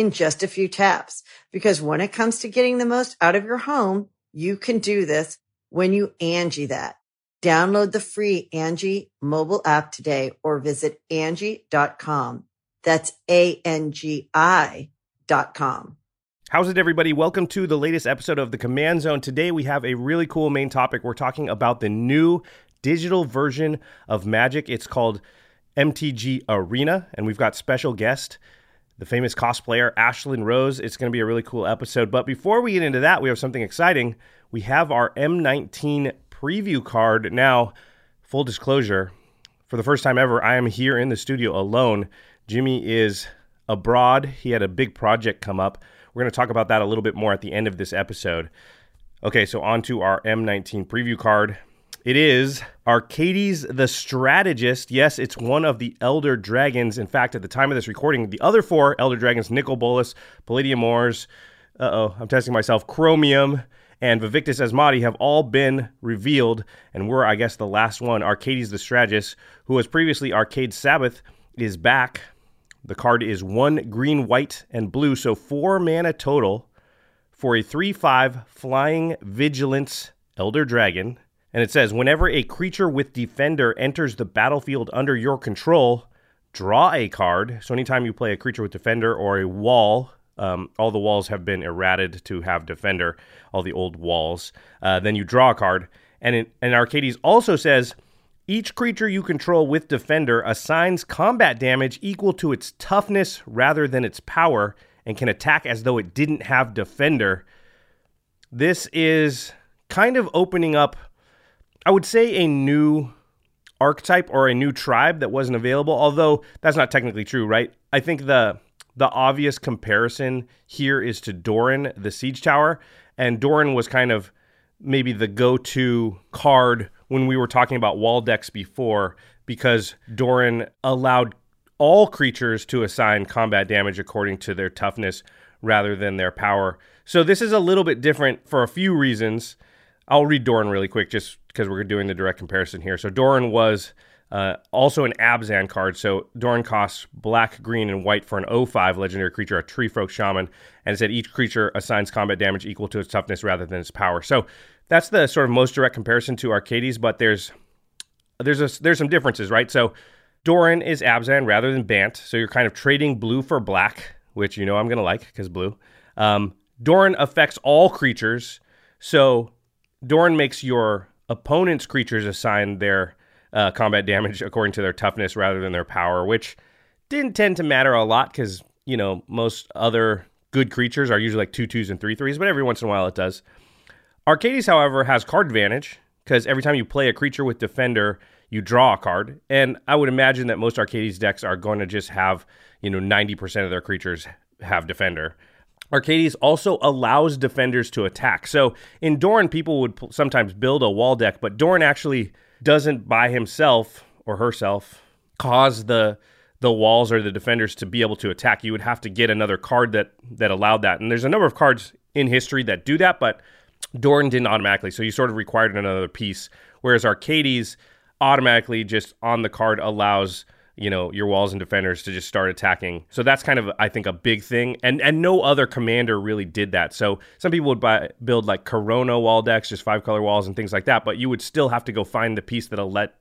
in just a few taps. Because when it comes to getting the most out of your home, you can do this when you Angie that. Download the free Angie mobile app today or visit Angie.com. That's A-N-G-I dot com. How's it, everybody? Welcome to the latest episode of the Command Zone. Today we have a really cool main topic. We're talking about the new digital version of Magic. It's called MTG Arena, and we've got special guest the famous cosplayer Ashlen Rose. It's going to be a really cool episode. But before we get into that, we have something exciting. We have our M19 preview card. Now, full disclosure, for the first time ever, I am here in the studio alone. Jimmy is abroad. He had a big project come up. We're going to talk about that a little bit more at the end of this episode. Okay, so on to our M19 preview card. It is Arcades the Strategist. Yes, it's one of the Elder Dragons. In fact, at the time of this recording, the other four Elder Dragons, Nicol Bolas, Palladia-Mors, uh oh, I'm testing myself, Chromium, and Vaevictis Asmadi have all been revealed. And we're, I guess, the last one, Arcades the Strategist, who was previously Arcades Sabaoth, is back. The card is one green, white, and blue, so four mana total for a 3 5 flying vigilance Elder Dragon. And it says whenever a creature with defender enters the battlefield under your control, draw a card. So anytime you play a creature with defender or a wall, um, all the walls have been errated to have defender, all the old walls. Uh, then you draw a card. And, it, and Arcades also says each creature you control with defender assigns combat damage equal to its toughness rather than its power and can attack as though it didn't have defender. This is kind of opening up I would say a new archetype or a new tribe that wasn't available, although that's not technically true, right? I think the the obvious comparison here is to Doran, the Siege Tower, and Doran was kind of maybe the go-to card when we were talking about wall decks before because Doran allowed all creatures to assign combat damage according to their toughness rather than their power. So this is a little bit different for a few reasons. I'll read Doran really quick just because we're doing the direct comparison here. So Doran was uh, also an Abzan card. So Doran costs black, green, and white for an 05 legendary creature, a Treefolk Shaman, and it said each creature assigns combat damage equal to its toughness rather than its power. So that's the sort of most direct comparison to Arcades, but there's there's a, there's some differences, right? So Doran is Abzan rather than Bant, so you're kind of trading blue for black, which you know I'm gonna like because blue. Um, Doran affects all creatures, so Doran makes your opponent's creatures assign their uh, combat damage according to their toughness rather than their power, which didn't tend to matter a lot because, you know, most other good creatures are usually like two twos and three threes, but every once in a while it does. Arcades, however, has card advantage because every time you play a creature with defender, you draw a card. And I would imagine that most Arcades decks are going to just have, you know, 90% of their creatures have defender. Arcades also allows defenders to attack. So in Doran, people would sometimes build a wall deck, but Doran actually doesn't by himself or herself cause the the walls or the defenders to be able to attack. You would have to get another card that that allowed that. And there's a number of cards in history that do that, but Doran didn't automatically. So you sort of required another piece. Whereas Arcades automatically just on the card allows you know your walls and defenders to just start attacking. So that's kind of I think a big thing, and and no other commander really did that. So some people would buy, build like Corona wall decks, just five color walls and things like that, but you would still have to go find the piece that'll let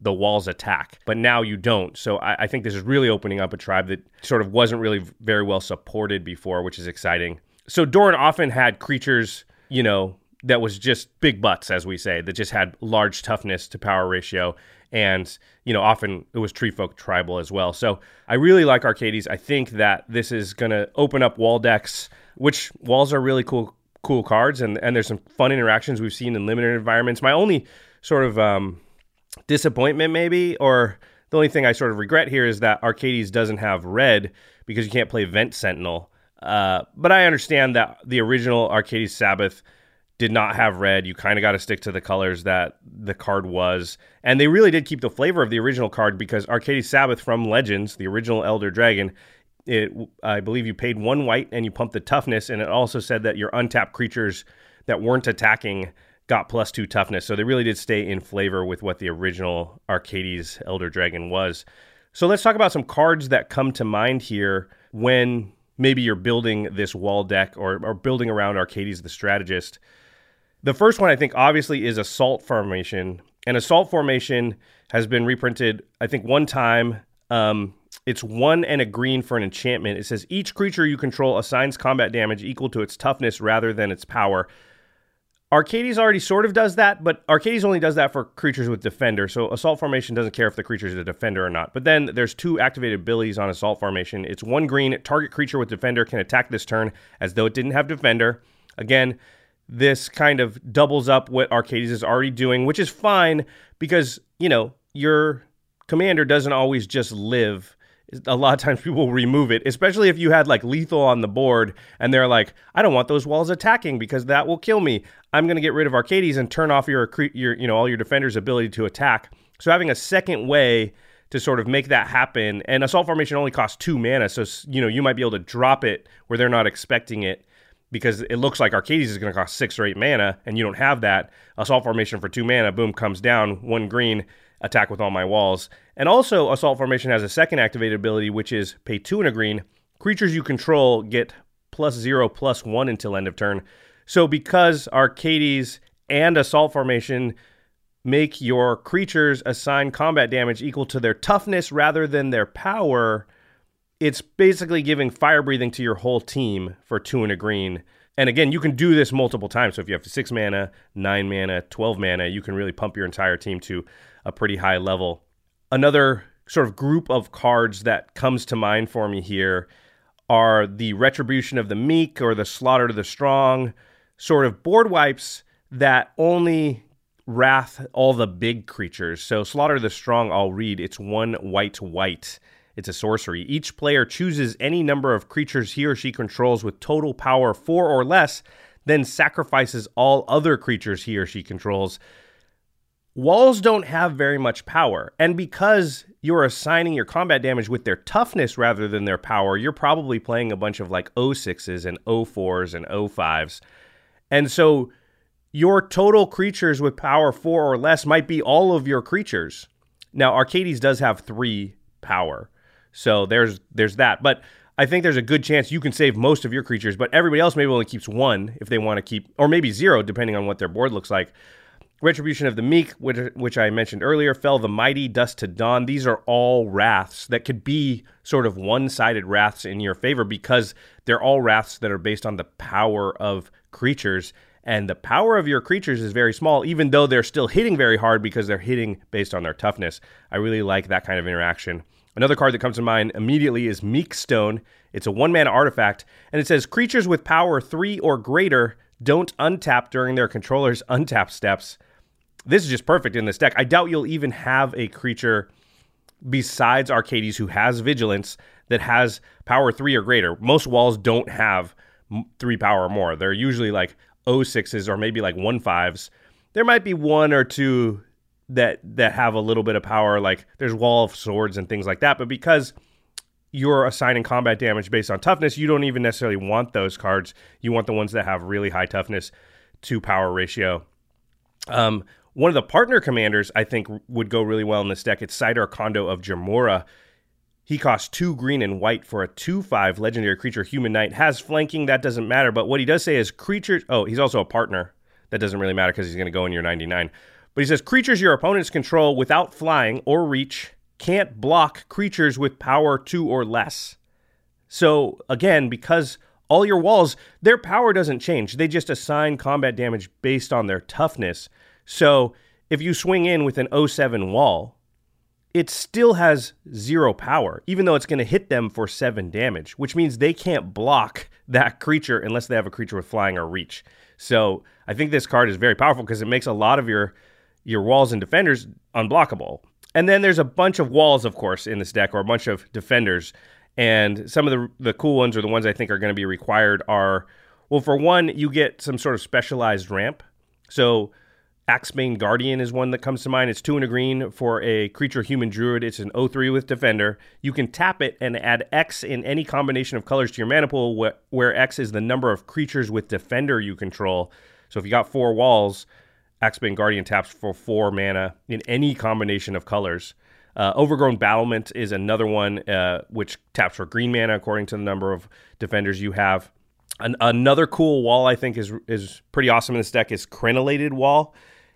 the walls attack. But now you don't. So I, I think this is really opening up a tribe that sort of wasn't really very well supported before, which is exciting. So Doran often had creatures, you know, that was just big butts, as we say, that just had large toughness to power ratio. And, you know, often it was treefolk tribal as well. So I really like Arcades. I think that this is going to open up wall decks, which walls are really cool, cool cards. And, and there's some fun interactions we've seen in limited environments. My only sort of um, disappointment, maybe, or the only thing I sort of regret here is that Arcades doesn't have red because you can't play Vent Sentinel. Uh, but I understand that the original Arcades Sabaoth did not have red. You kind of got to stick to the colors that the card was. And they really did keep the flavor of the original card because Arcades Sabaoth from Legends, the original Elder Dragon, it I believe you paid one white and you pumped the toughness, and it also said that your untapped creatures that weren't attacking got plus two toughness. So they really did stay in flavor with what the original Arcades Elder Dragon was. So let's talk about some cards that come to mind here when maybe you're building this wall deck or, or building around Arcades the Strategist. The first one, I think, obviously is Assault Formation. And Assault Formation has been reprinted, I think, one time. Um, it's one and a green for an enchantment. It says each creature you control assigns combat damage equal to its toughness rather than its power. Arcades already sort of does that, but Arcades only does that for creatures with Defender. So Assault Formation doesn't care if the creature is a Defender or not. But then there's two activated abilities on Assault Formation. It's one green, target creature with Defender can attack this turn as though it didn't have Defender. Again, this kind of doubles up what Arcades is already doing, which is fine because, you know, your commander doesn't always just live. A lot of times people remove it, especially if you had like lethal on the board and they're like, I don't want those walls attacking because that will kill me. I'm going to get rid of Arcades and turn off your, your, you know, all your defenders' ability to attack. So having a second way to sort of make that happen, and Assault Formation only costs two mana, so you know you might be able to drop it where they're not expecting it because it looks like Arcades is going to cost six or eight mana, and you don't have that. Assault Formation for two mana, boom, comes down, one green, attack with all my walls. And also, Assault Formation has a second activated ability, which is pay two and a green. Creatures you control get plus zero, plus one until end of turn. So, because Arcades and Assault Formation make your creatures assign combat damage equal to their toughness rather than their power, it's basically giving fire breathing to your whole team for two and a green. And again, you can do this multiple times. So if you have six mana, nine mana, 12 mana, you can really pump your entire team to a pretty high level. Another sort of group of cards that comes to mind for me here are the Retribution of the Meek or the Slaughter to the Strong, sort of board wipes that only wrath all the big creatures. So Slaughter the Strong, I'll read. It's one white white. It's a sorcery. Each player chooses any number of creatures he or she controls with total power four or less, then sacrifices all other creatures he or she controls. Walls don't have very much power, and because you're assigning your combat damage with their toughness rather than their power, you're probably playing a bunch of like 06s and 04s and 05s. And so your total creatures with power 4 or less might be all of your creatures. Now, Arcades does have 3 power. So there's there's that. But I think there's a good chance you can save most of your creatures, but everybody else maybe only keeps one if they want to keep, or maybe zero, depending on what their board looks like. Retribution of the Meek, which, which I mentioned earlier, Fell the Mighty, Dusk to Dawn. These are all wraths that could be sort of one sided wraths in your favor because they're all wraths that are based on the power of creatures. And the power of your creatures is very small, even though they're still hitting very hard because they're hitting based on their toughness. I really like that kind of interaction. Another card that comes to mind immediately is Meekstone. It's a one mana artifact, and it says creatures with power three or greater don't untap during their controller's untap steps. This is just perfect in this deck. I doubt you'll even have a creature besides Arcades who has Vigilance that has power three or greater. Most walls don't have three power or more. They're usually like 06s or maybe like 1.5s. There might be one or two that that have a little bit of power like there's wall of swords and things like that but because you're assigning combat damage based on toughness you don't even necessarily want those cards you want the ones that have really high toughness to power ratio um, one of the partner commanders i think would go really well in this deck it's Sidar Kondo of Jamuraa he costs two green and white for a 2 5 legendary creature, human knight. Has flanking, that doesn't matter. But what he does say is creatures. Oh, he's also a partner. That doesn't really matter because he's going to go in your 99. But he says creatures your opponents control without flying or reach can't block creatures with power two or less. So again, because all your walls, their power doesn't change. They just assign combat damage based on their toughness. So if you swing in with an 07 wall, it still has zero power, even though it's going to hit them for seven damage, which means they can't block that creature unless they have a creature with flying or reach. So I think this card is very powerful because it makes a lot of your your walls and defenders unblockable. And then there's a bunch of walls, of course, in this deck, or a bunch of defenders. And some of the the cool ones, or the ones I think are going to be required, are well, for one, you get some sort of specialized ramp. So Axebane Guardian is one that comes to mind. It's two and a green for a creature human druid. It's an 03 with defender. You can tap it and add X in any combination of colors to your mana pool, wh- where X is the number of creatures with defender you control. So if you got four walls, Axebane Guardian taps for four mana in any combination of colors. Uh, Overgrown Battlement is another one uh, which taps for green mana according to the number of defenders you have. An- another cool wall I think is is pretty awesome in this deck is Crenellated Wall.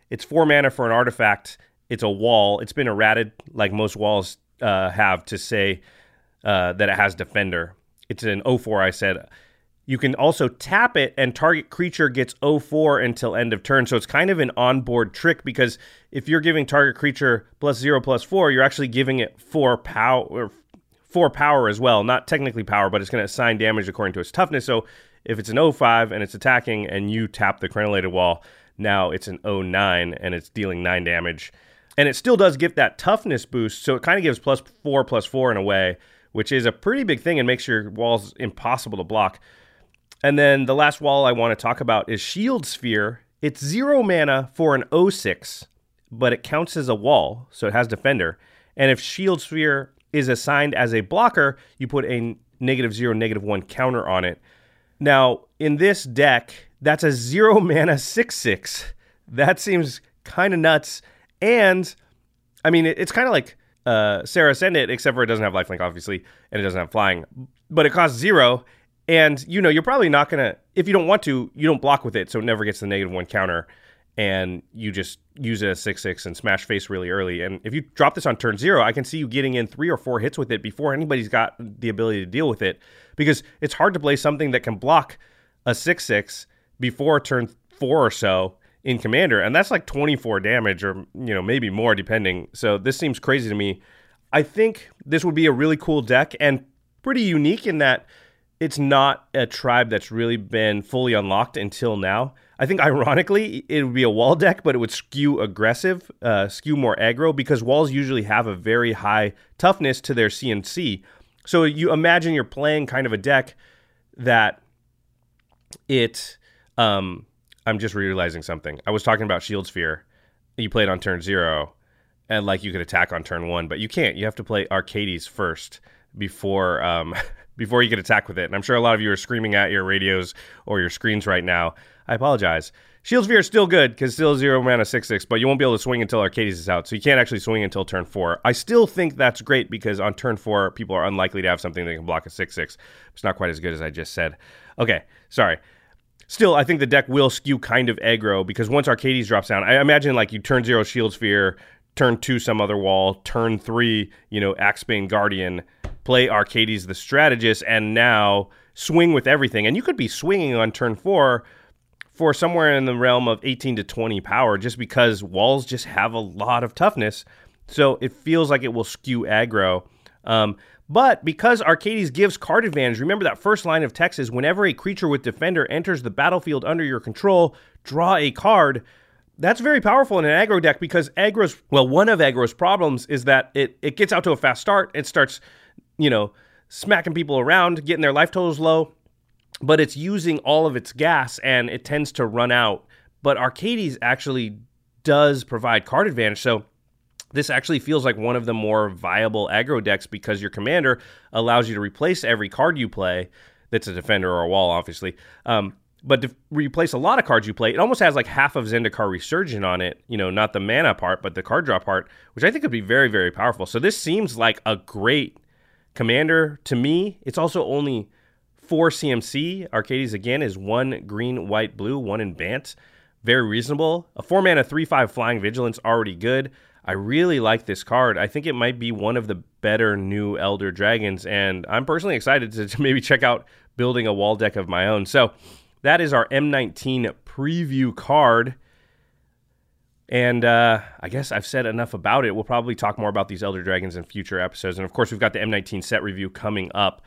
It's four mana for an artifact. It's a wall. It's been errated like most walls uh, have to say uh, that it has defender. It's an 04, I said. You can also tap it, and target creature gets 04 until end of turn. So it's kind of an onboard trick because if you're giving target creature plus zero plus four, you're actually giving it four power, four power as well. Not technically power, but it's going to assign damage according to its toughness. So if it's an 05 and it's attacking, and you tap the crenellated wall, now it's an 09 and it's dealing 9 damage. And it still does get that toughness boost, so it kind of gives plus 4 plus 4 in a way, which is a pretty big thing and makes your walls impossible to block. And then the last wall I want to talk about is Shield Sphere. It's 0 mana for an 06, but it counts as a wall, so it has defender. And if Shield Sphere is assigned as a blocker, you put a negative 0, negative 1 counter on it. Now, in this deck, that's a zero mana 6 6. That seems kind of nuts. And, I mean, it's kind of like uh, Serra It, except for it doesn't have lifelink, obviously, and it doesn't have flying, but it costs zero. And, you know, you're probably not to, if you don't want to, you don't block with it, so it never gets the negative one counter. And you just use it as 6 6 and smash face really early. And if you drop this on turn zero, I can see you getting in three or four hits with it before anybody's got the ability to deal with it because it's hard to play something that can block a 6 6 before turn four or so in commander and that's like 24 damage or you know maybe more depending so this seems crazy to me i think this would be a really cool deck and pretty unique in that it's not a tribe that's really been fully unlocked until now i think ironically it would be a wall deck but it would skew aggressive uh, skew more aggro because walls usually have a very high toughness to their CMC so you imagine you're playing kind of a deck that it um, I'm just realizing something. I was talking about Shield Sphere. You played on turn zero, and like you could attack on turn one, but you can't. You have to play Arcades first before um, before you get attacked with it. And I'm sure a lot of you are screaming at your radios or your screens right now. I apologize. Shield Sphere is still good because still zero mana six six, but you won't be able to swing until Arcades is out, so you can't actually swing until turn four. I still think that's great because on turn four, people are unlikely to have something that can block a six six. It's not quite as good as I just said. Okay, sorry still, I think the deck will skew kind of aggro because once Arcades drops down, I imagine like you turn zero Shield Sphere, turn two some other wall, turn three, you know, Axebane Guardian, play Arcades the strategist, and now swing with everything. And you could be swinging on turn four for somewhere in the realm of 18 to 20 power just because walls just have a lot of toughness. So it feels like it will skew aggro. Um, but because Arcades gives card advantage, remember that first line of text is whenever a creature with Defender enters the battlefield under your control, draw a card. That's very powerful in an aggro deck because aggro's, well, one of aggro's problems is that it, it gets out to a fast start. It starts, you know, smacking people around, getting their life totals low, but it's using all of its gas and it tends to run out. But Arcades actually does provide card advantage. So this actually feels like one of the more viable aggro decks because your commander allows you to replace every card you play that's a defender or a wall, obviously. Um, but to replace a lot of cards you play, it almost has like half of Zendikar Resurgent on it. You know, not the mana part, but the card draw part, which I think could be very, very powerful. So this seems like a great commander to me. It's also only four CMC. Arcades again is one green, white, blue, one in Bant. Very reasonable. A four mana, three five flying vigilance already good. I really like this card. I think it might be one of the better new Elder Dragons, and I'm personally excited to, maybe check out building a wall deck of my own. So that is our M19 preview card. And uh, I guess I've said enough about it. We'll probably talk more about these Elder Dragons in future episodes. And of course, we've got the M19 set review coming up.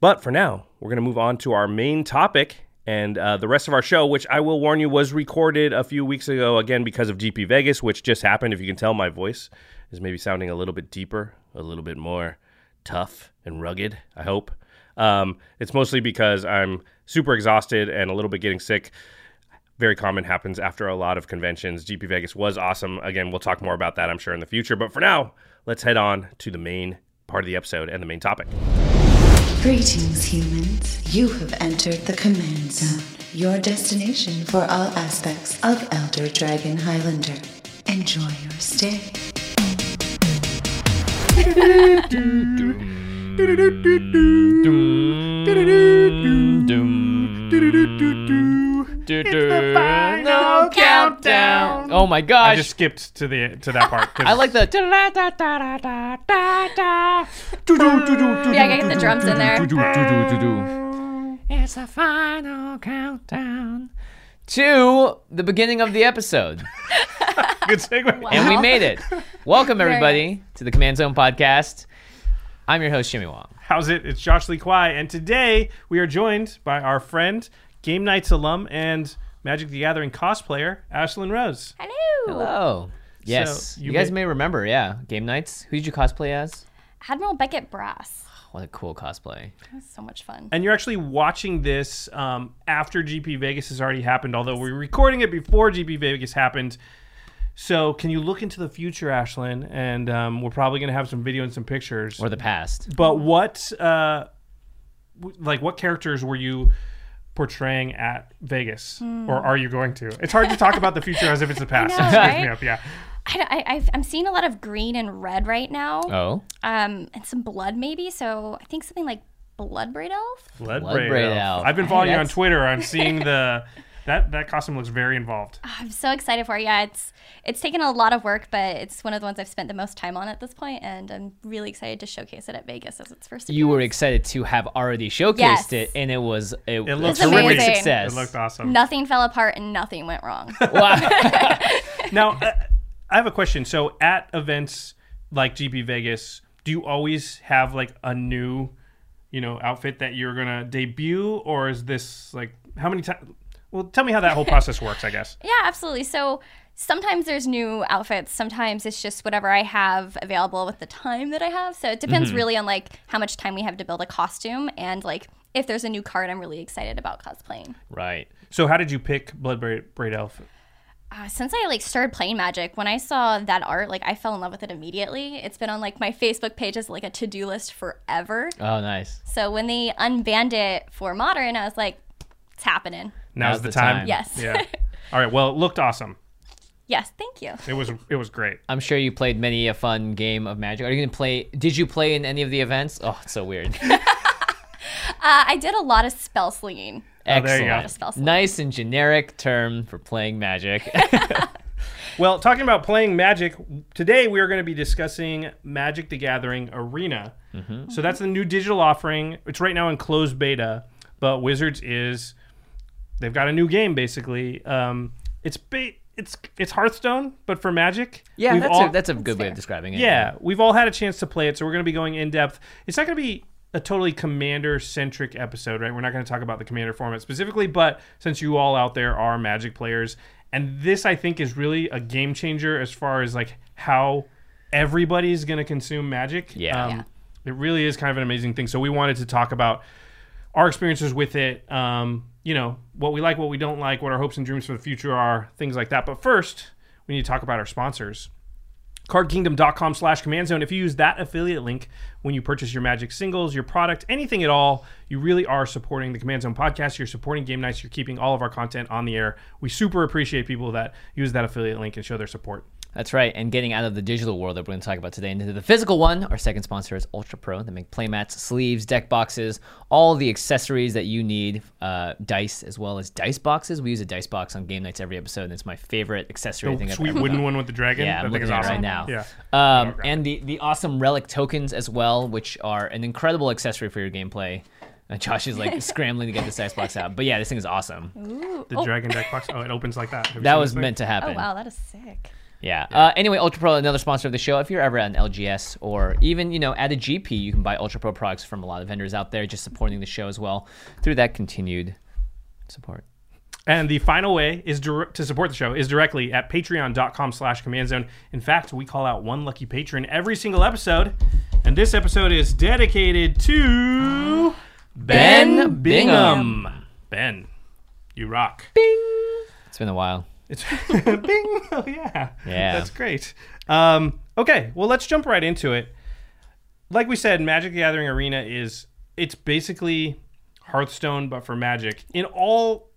But for now, we're going to move on to our main topic and uh, the rest of our show, which I will warn you was recorded a few weeks ago, again, because of GP Vegas, which just happened. If you can tell, my voice is maybe sounding a little bit deeper, a little bit more tough and rugged, I hope. Um, it's mostly because I'm super exhausted and a little bit getting sick. Very common happens after a lot of conventions. GP Vegas was awesome. Again, we'll talk more about that, I'm sure, in the future. But for now, let's head on to the main part of the episode and the main topic. Greetings, humans. You have entered the Command Zone, your destination for all aspects of Elder Dragon Highlander. Enjoy your stay. No countdown. Oh my gosh. I just skipped to the to that part. 'cause- I like the. Yeah, I gotta get the drums in there. It's the final countdown to the beginning of the episode. good segue. And we made it. Welcome, everybody, to the Command Zone podcast. I'm your host, Jimmy Wong. How's it? It's Josh Lee Kwai, and today we are joined by our friend, Game Knights alum, and Magic the Gathering cosplayer, Ashlen Rose. Hello. Hello. Yes. you you, guys may- may remember, yeah. Game Knights. Who did you cosplay as? Admiral Beckett Brass. What a cool cosplay. That was so much fun. And you're actually watching this um, after GP Vegas has already happened, although we're recording it before GP Vegas happened. So, can you look into the future, Ashlen? And um, we're probably going to have some video and some pictures. Or the past. But what, uh, w- like, what characters were you portraying at Vegas, or are you going to? It's hard to talk about the future as if it's the past. know, right? me up, yeah. I, I, I've, I'm seeing a lot of green and red right now. Oh. Um, and some blood maybe. So I think something like Bloodbraid Elf. Blood Bloodbraid Elf. I've been following you on Twitter. I'm seeing the that that costume looks very involved. I'm so excited for it. Yeah, it's it's taken a lot of work, but it's one of the ones I've spent the most time on at this point, and I'm really excited to showcase it at Vegas as its first. You were excited to have already showcased Yes. it, and it was it, It was a terrific success. It looked awesome. Nothing fell apart and nothing went wrong. Wow. Now, uh, I have a question. So, at events like GP Vegas, do you always have like a new, you know, outfit that you're gonna debut, or is this like how many times? Well, tell me how that whole process works. I guess. Yeah, absolutely. So sometimes there's new outfits. Sometimes it's just whatever I have available with the time that I have. So it depends Mm-hmm. really on like how much time we have to build a costume and like if there's a new card I'm really excited about cosplaying. right. So, how did you pick Blood Braid, Braid Elf? Uh, since I like started playing Magic, when I saw that art, like I fell in love with it immediately. It's been on like my Facebook page as like a to-do list forever. Oh, nice. So when they unbanned it for Modern, I was like, it's happening. Now's, the, time. Yes. Yeah. All right. Well, it looked awesome. Yes, thank you. It was. It was great. I'm sure you played many a fun game of Magic. Are you gonna play? Did you play in any of the events? Oh, it's so weird. Uh, I did a lot of spell slinging. Oh, there you Excellent. go. Lot of spell slinging. Nice and generic term for playing Magic. Well, talking about playing Magic, today we are going to be discussing Magic the Gathering Arena. So that's the new digital offering. It's right now in closed beta, but Wizards is they've got a new game basically. Um, it's ba- it's it's Hearthstone, but for Magic. yeah, We've that's all- a that's a good way of describing it. yeah, we've all had a chance to play it, so we're going to be going in depth. It's not going to be a totally commander centric episode, right? We're not going to talk about the commander format specifically, but since you all out there are magic players, and this I think is really a game changer as far as like how everybody's going to consume magic. Yeah. Yeah. It really is kind of an amazing thing. So we wanted to talk about our experiences with it, um, you know, what we like, what we don't like, what our hopes and dreams for the future are, things like that. But first, we need to talk about our sponsors. Cardkingdom.com slash command zone. If you use that affiliate link when you purchase your magic singles your product anything at all you really are supporting the command zone podcast. You're supporting Game Knights. You're keeping all of our content on the air. We super appreciate people that use that affiliate link and show their support That's right. And getting out of the digital world that we're going to talk about today into the physical one, our second sponsor is Ultra Pro. They make playmats, sleeves, deck boxes, all the accessories that you need, uh, dice as well as dice boxes. We use a dice box on Game Knights every episode, and it's my favorite accessory. I the think I've sweet ever wooden done. one with the dragon Yeah, that I'm looking is at it awesome right now. yeah Um, and the, the awesome relic tokens as well, which are an incredible accessory for your gameplay. And Josh is like scrambling to get this box out. But yeah, this thing is awesome. Ooh. The Dragon Deck box. Oh, it opens like that. Have That was meant to happen. Oh happen. wow, that is sick. Yeah. Uh, anyway, Ultra Pro, another sponsor of the show. If you're ever at an LGS or even, you know, at a GP, you can buy Ultra Pro products from a lot of vendors out there, just supporting the show as well through that continued support. And the final way is to support the show is directly at patreon.com slash command zone. In fact, we call out one lucky patron every single episode. And this episode is dedicated to Ben Bingham. Ben, you rock. Bing. It's been a while. It's Bing. Oh yeah. Yeah. That's great. Um, okay, well let's jump right into it. Like we said, Magic the Gathering Arena is it's basically Hearthstone but for Magic in all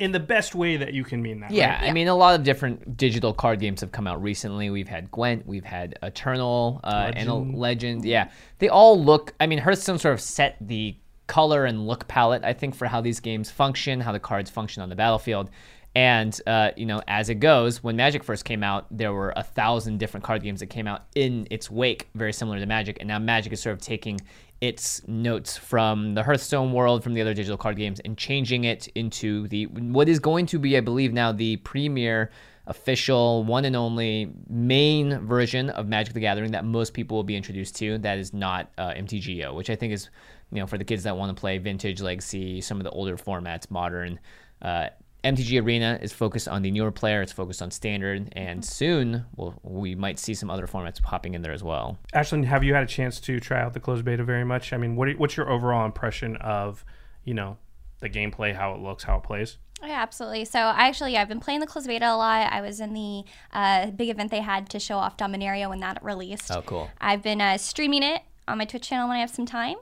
in the best way that you can mean that. Yeah, right? I mean, a lot of different digital card games have come out recently. We've had Gwent, we've had Eternal, uh, and Legend. Yeah, they all look. I mean, Hearthstone sort of set the color and look palette, I think, for how these games function, how the cards function on the battlefield. And uh, you know, as it goes, when Magic first came out, there were a thousand different card games that came out in its wake, very similar to Magic. And now Magic is sort of taking its notes from the Hearthstone world, from the other digital card games, and changing it into the what is going to be, I believe, now the premier official one and only main version of Magic the Gathering that most people will be introduced to. That is not uh, MTGO, which I think is you know for the kids that want to play vintage, legacy, some of the older formats, modern. Uh, MTG Arena is focused on the newer player. It's focused on standard, and soon we'll, we might see some other formats popping in there as well. Ashlen, have you had a chance to try out the closed beta very much? I mean, what what's your overall impression of, you know, the gameplay, how it looks, how it plays? Yeah, absolutely. So I actually, yeah, I've been playing the closed beta a lot. I was in the uh, big event they had to show off Dominaria when that released. Oh, cool. I've been uh, streaming it on my Twitch channel when I have some time,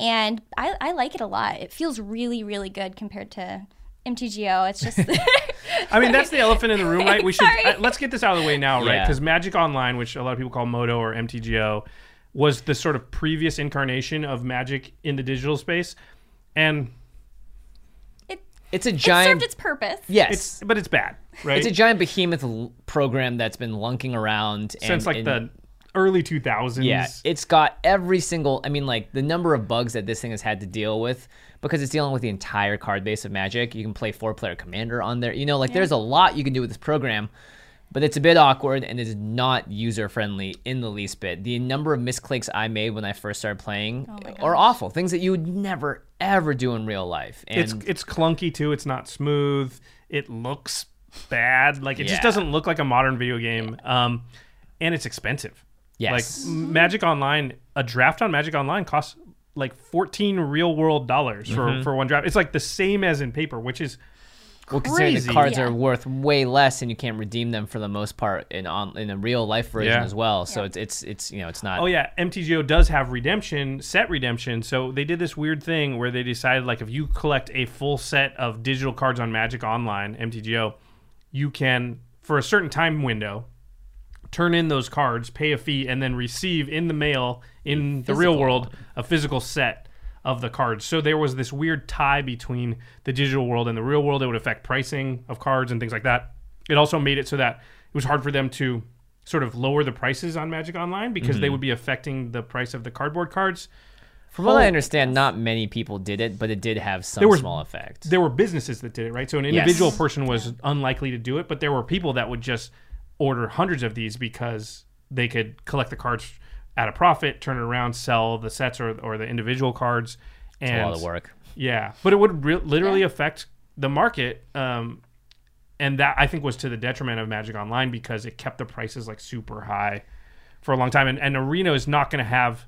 and I, I like it a lot. It feels really, really good compared to MTGO. It's just I mean, that's the elephant in the room, right? We should uh, let's get this out of the way now, right? Yeah. Because Magic Online, which a lot of people call Modo or MTGO, was the sort of previous incarnation of Magic in the digital space, and it, It's a it giant. served its purpose. yes, it's but it's bad, right? It's a giant behemoth l- program that's been lunking around and, Since like and- the early two thousands. yeah, it's got every single. I mean, like the number of bugs that this thing has had to deal with because it's dealing with the entire card base of Magic. You can play four player commander on there. You know, like there's a lot you can do with this program. But it's a bit awkward and it's not user friendly in the least bit. The number of misclicks I made when I first started playing are awful. Things that you would never ever do in real life. And it's it's clunky too. It's not smooth. It looks bad. Like it just doesn't look like a modern video game. Um, and it's expensive. Yes. Like Magic Online, a draft on Magic Online costs like 14 real world dollars for Mm-hmm. for one draft. It's like the same as in paper, which is Well, considering the cards Yeah. are worth way less, and you can't redeem them for the most part in on in a real life version Yeah. as well. So it's it's it's you know it's not. Oh yeah, MTGO does have redemption, set redemption. So they did this weird thing where they decided like if you collect a full set of digital cards on Magic Online, MTGO, you can for a certain time window turn in those cards, pay a fee and then receive in the mail in the real world a physical set of the cards. So there was this weird tie between the digital world and the real world. It would affect pricing of cards and things like that. It also made it so that it was hard for them to sort of lower the prices on Magic Online because Mm-hmm. they would be affecting the price of the cardboard cards. From what I understand, not many people did it, but it did have some There was- small effect. There were businesses that did it, right? So an individual person was unlikely to do it, but there were people that would just order hundreds of these because they could collect the cards at a profit, turn it around, sell the sets or, or the individual cards. And a lot of work. Yeah, but it would re- literally affect the market, um, and that I think was to the detriment of Magic Online because it kept the prices like super high for a long time. And, and Arena is not going to have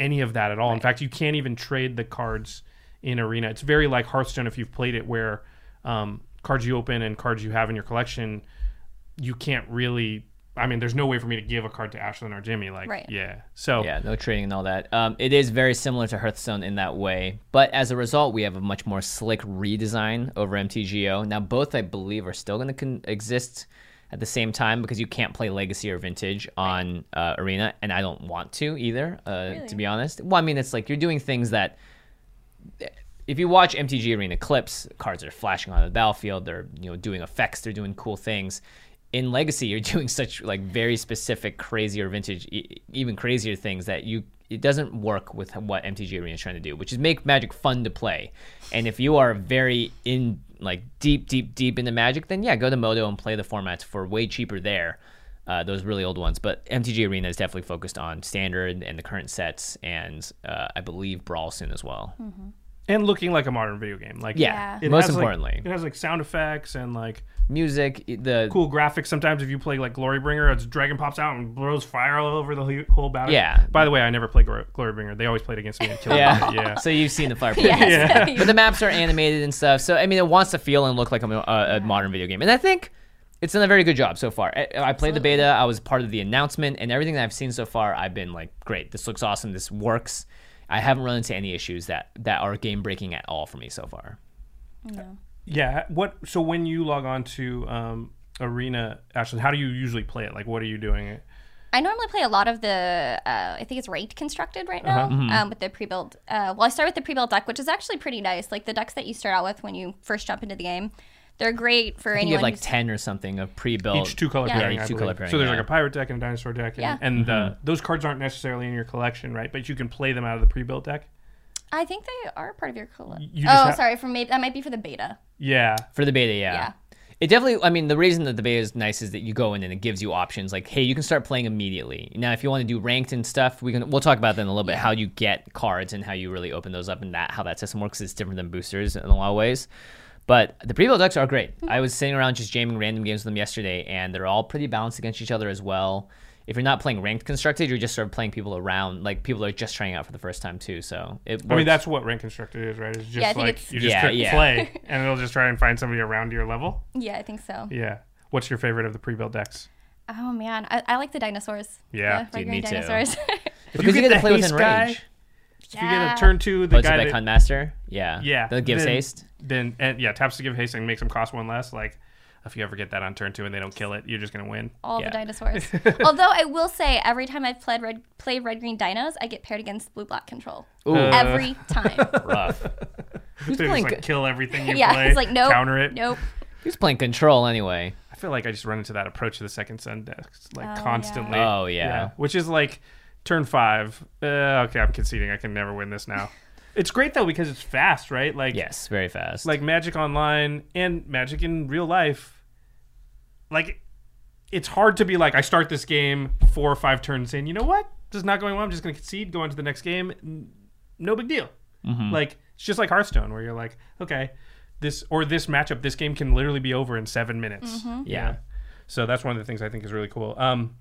any of that at all. In fact, you can't even trade the cards in Arena. It's very like Hearthstone if you've played it, where um, cards you open and cards you have in your collection, you can't really. I mean, there's no way for me to give a card to Ashlen or Jimmy. Like, Right. yeah. So Yeah, no trading and all that. Um, it is very similar to Hearthstone in that way, but as a result, we have a much more slick redesign over MTGO. Now, both I believe are still going to con- exist at the same time because you can't play Legacy or Vintage on uh, Arena, and I don't want to either, uh, to be honest. Well, I mean, it's like you're doing things that if you watch MTG Arena clips, cards are flashing on the battlefield. They're you know doing effects. They're doing cool things. In Legacy, you're doing such like very specific, crazier vintage, e- even crazier things that you it doesn't work with what MTG Arena is trying to do, which is make Magic fun to play. And if you are very in like deep, deep, deep into Magic, then yeah, go to Modo and play the formats for way cheaper there. Uh, those really old ones, but MTG Arena is definitely focused on standard and the current sets, and uh, I believe Brawl soon as well. and looking like a modern video game. Like Yeah, it most has, like- importantly, it has like sound effects and like music. The cool graphics. Sometimes if you play like Glorybringer, a dragon pops out and blows fire all over the whole battle. Yeah. By the way, I never played Glor- Glorybringer. They always played against me and killed yeah, me. Yeah. So you've seen the fire. Yes. but the maps are animated and stuff. So I mean, it wants to feel and look like a, a, a modern video game, and I think it's done a very good job so far. I, I played the beta. I was part of the announcement, and everything that I've seen so far, I've been like, great. This looks awesome. This works. I haven't run into any issues that that are game breaking at all for me so far. Yeah. What? So when you log on to um, Arena, Ashley, how do you usually play it? Like, what are you doing? I normally play a lot of the, uh, I think it's ranked constructed right now Uh-huh. um, with the pre-built. Uh, well, I start with the pre-built deck, which is actually pretty nice. Like the decks that you start out with when you first jump into the game, they're great for I think you have like ten or something of pre-built. Each two color Yeah. pairing. Yeah, each two-color pairing, So there's yeah. like a pirate deck and a dinosaur deck, and, Yeah. and uh, Mm-hmm. those cards aren't necessarily in your collection, right? But you can play them out of the pre-built deck. I think they are part of your collection. You Oh, ha- sorry, for maybe that might be for the beta. Yeah. For the beta, yeah. Yeah. It definitely, I mean, the reason that the beta is nice is that you go in and it gives you options like, hey, you can start playing immediately. Now, if you want to do ranked and stuff, we can, we'll talk about that in a little bit, how you get cards and how you really open those up and that, how that system works It's different than boosters in a lot of ways. But the pre-built decks are great. Mm-hmm. I was sitting around just jamming random games with them yesterday, and they're all pretty balanced against each other as well. If you're not playing ranked constructed, you're just sort of playing people around, like people are just trying out for the first time too. So it. I mean, that's what ranked constructed is, right? It's just Yeah, like it's- you just Yeah, click yeah. play, and it'll just try and find somebody around your level. Yeah, I think so. Yeah. What's your favorite of the pre-built decks? Oh man, I, I like the dinosaurs. Yeah. the Dude, regular me too. dinosaurs. If because you, get, to play haste within guy, range. If you get a turn two, the Oh, guy like that, Huntmaster? Yeah. yeah, That gives then, haste. Then and yeah, taps to give haste and makes them cost one less. Like if you ever get that on turn two and they don't kill it, you're just gonna win. all Yeah. the dinosaurs. Although I will say, every time I've played red played red green dinos, I get paired against blue black control. Ooh, Every time. rough. They just playing like kill everything you yeah, play. it's like nope, counter it. nope. Who's playing control anyway? I feel like I just run into that approach to the second sun decks like Oh, constantly. yeah. Oh, yeah. Which is like turn five. Uh, okay, I'm conceding. I can never win this now. It's great though because it's fast, right? Like Yes, very fast. like Magic Online and Magic in real life. Like it's hard to be like I start this game four or five turns in. You know what? This is not going well. I'm just going to concede. Go on to the next game. No big deal. Mm-hmm. Like it's just like Hearthstone, where you're like, okay, this or this matchup, this game can literally be over in seven minutes. yeah. So that's one of the things I think is really cool. Um,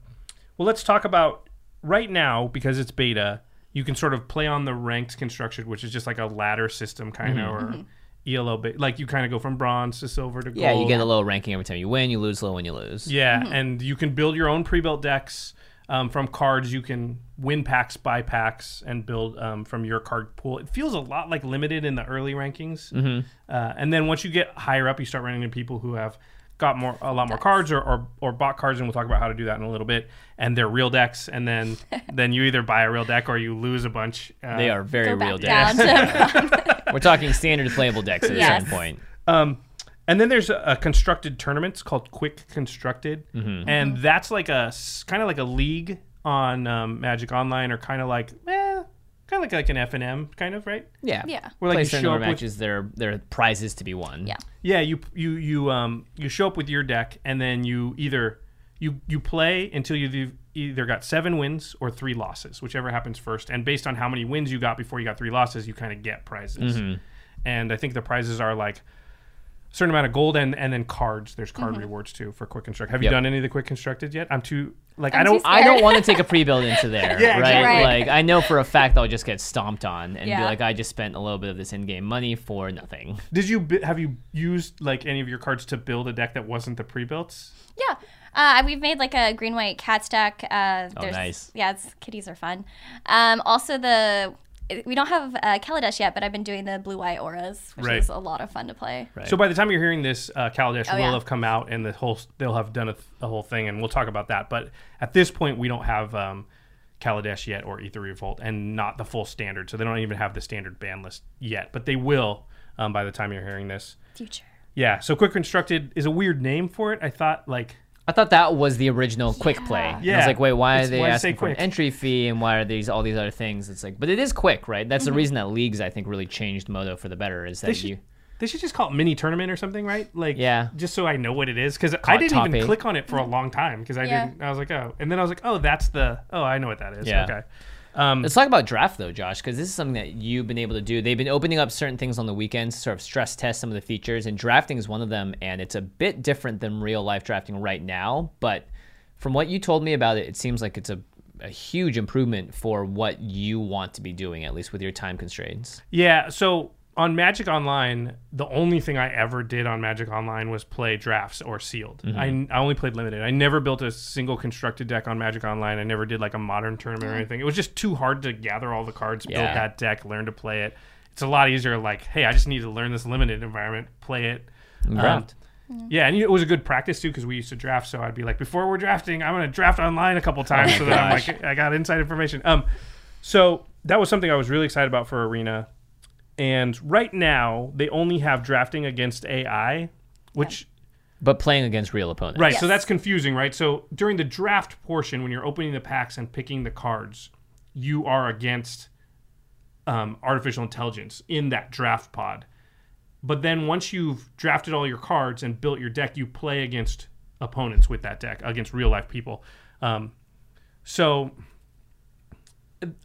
well, let's talk about right now because it's beta. You can sort of play on the ranked construction, which is just like a ladder system kind of, or ELO. Ba- like you kind of go from bronze to silver to gold. Yeah, you get a little ranking every time you win, you lose a little when you lose. Yeah, and you can build your own pre-built decks um, from cards. You can win packs, buy packs, and build um, from your card pool. It feels a lot like limited in the early rankings, mm-hmm. uh, and then once you get higher up, you start running into people who have got more a lot more cards or, or or bought cards, and we'll talk about how to do that in a little bit. And they're real decks, and then then you either buy a real deck or you lose a bunch. Uh, They are very real decks. We're talking standard playable decks at a Yes. certain point. Um, and then there's a, a constructed tournaments called Quick Constructed, Mm-hmm. and that's like a kind of like a league on um, Magic Online, or kind of like, eh, kind of like like an F and M, kind of right. Yeah. Yeah. Where, like, Play you certain show number of up with- matches, there there are prizes to be won. Yeah. Yeah, you you you um you show up with your deck, and then you either you you play until you've either got seven wins or three losses, whichever happens first. And based on how many wins you got before you got three losses, you kind of get prizes. Mm-hmm. And I think the prizes are like a certain amount of gold and and then cards. There's card Mm-hmm. rewards too for quick construct. Have you Yep. done any of the quick constructed yet? I'm too like I I'm don't. I don't want to take a pre-build into there, Yeah, right? Right. Like I know for a fact I'll just get stomped on and be like, I just spent a little bit of this in-game money for nothing. Did you have you used like any of your cards to build a deck that wasn't the pre-built? Yeah. Uh, we've made like a green white cat stack. Uh, Oh, there's, nice. Yeah, it's, kitties are fun. Um, also, the we don't have uh, Kaladesh yet, but I've been doing the blue white auras, which Right. is a lot of fun to play. Right. So by the time you're hearing this, uh, Kaladesh Oh, will yeah. have come out, and the whole they'll have done a, a whole thing, and we'll talk about that. But at this point, we don't have um, Kaladesh yet or Aether Revolt, and not the full standard, so they don't even have the standard ban list yet. But they will um, by the time you're hearing this. Future. Yeah. So Quick Constructed is a weird name for it. I thought like I thought that was the original quick play. And I was like, wait, why are they why does it say asking for an entry fee and why are these all these other things? It's like, but it is quick, right? That's the mm-hmm. reason that leagues I think really changed Modo for the better is They that should, you. they should just call it mini tournament or something, right? Like, Yeah. just so I know what it is. Because I didn't even eight. click on it for a long time because I Yeah. didn't. I was like, oh, and then I was like, oh, that's the. Oh, I know what that is. Yeah. Okay. Um, Let's talk about draft though, Josh, because this is something that you've been able to do. They've been opening up certain things on the weekends, to sort of stress test some of the features, and drafting is one of them. And it's a bit different than real life drafting right now, but from what you told me about it, it seems like it's a a huge improvement for what you want to be doing, at least with your time constraints. Yeah, so on Magic Online, the only thing I ever did on Magic Online was play drafts or sealed. Mm-hmm. I, I only played limited. I never built a single constructed deck on Magic Online. I never did like a modern tournament or anything. It was just too hard to gather all the cards, build that deck, learn to play it. It's a lot easier. Like, hey, I just need to learn this limited environment, play it. Um, yeah, and it was a good practice too because we used to draft. So I'd be like, before we're drafting, I'm gonna draft online a couple times so that I'm like, I got inside information. Um, so that was something I was really excited about for Arena. And right now, they only have drafting against AI, which but playing against real opponents. right. So Yes. that's confusing, right? So during the draft portion, when you're opening the packs and picking the cards, you are against um, artificial intelligence in that draft pod. But then once you've drafted all your cards and built your deck, you play against opponents with that deck, against real life people. Um, so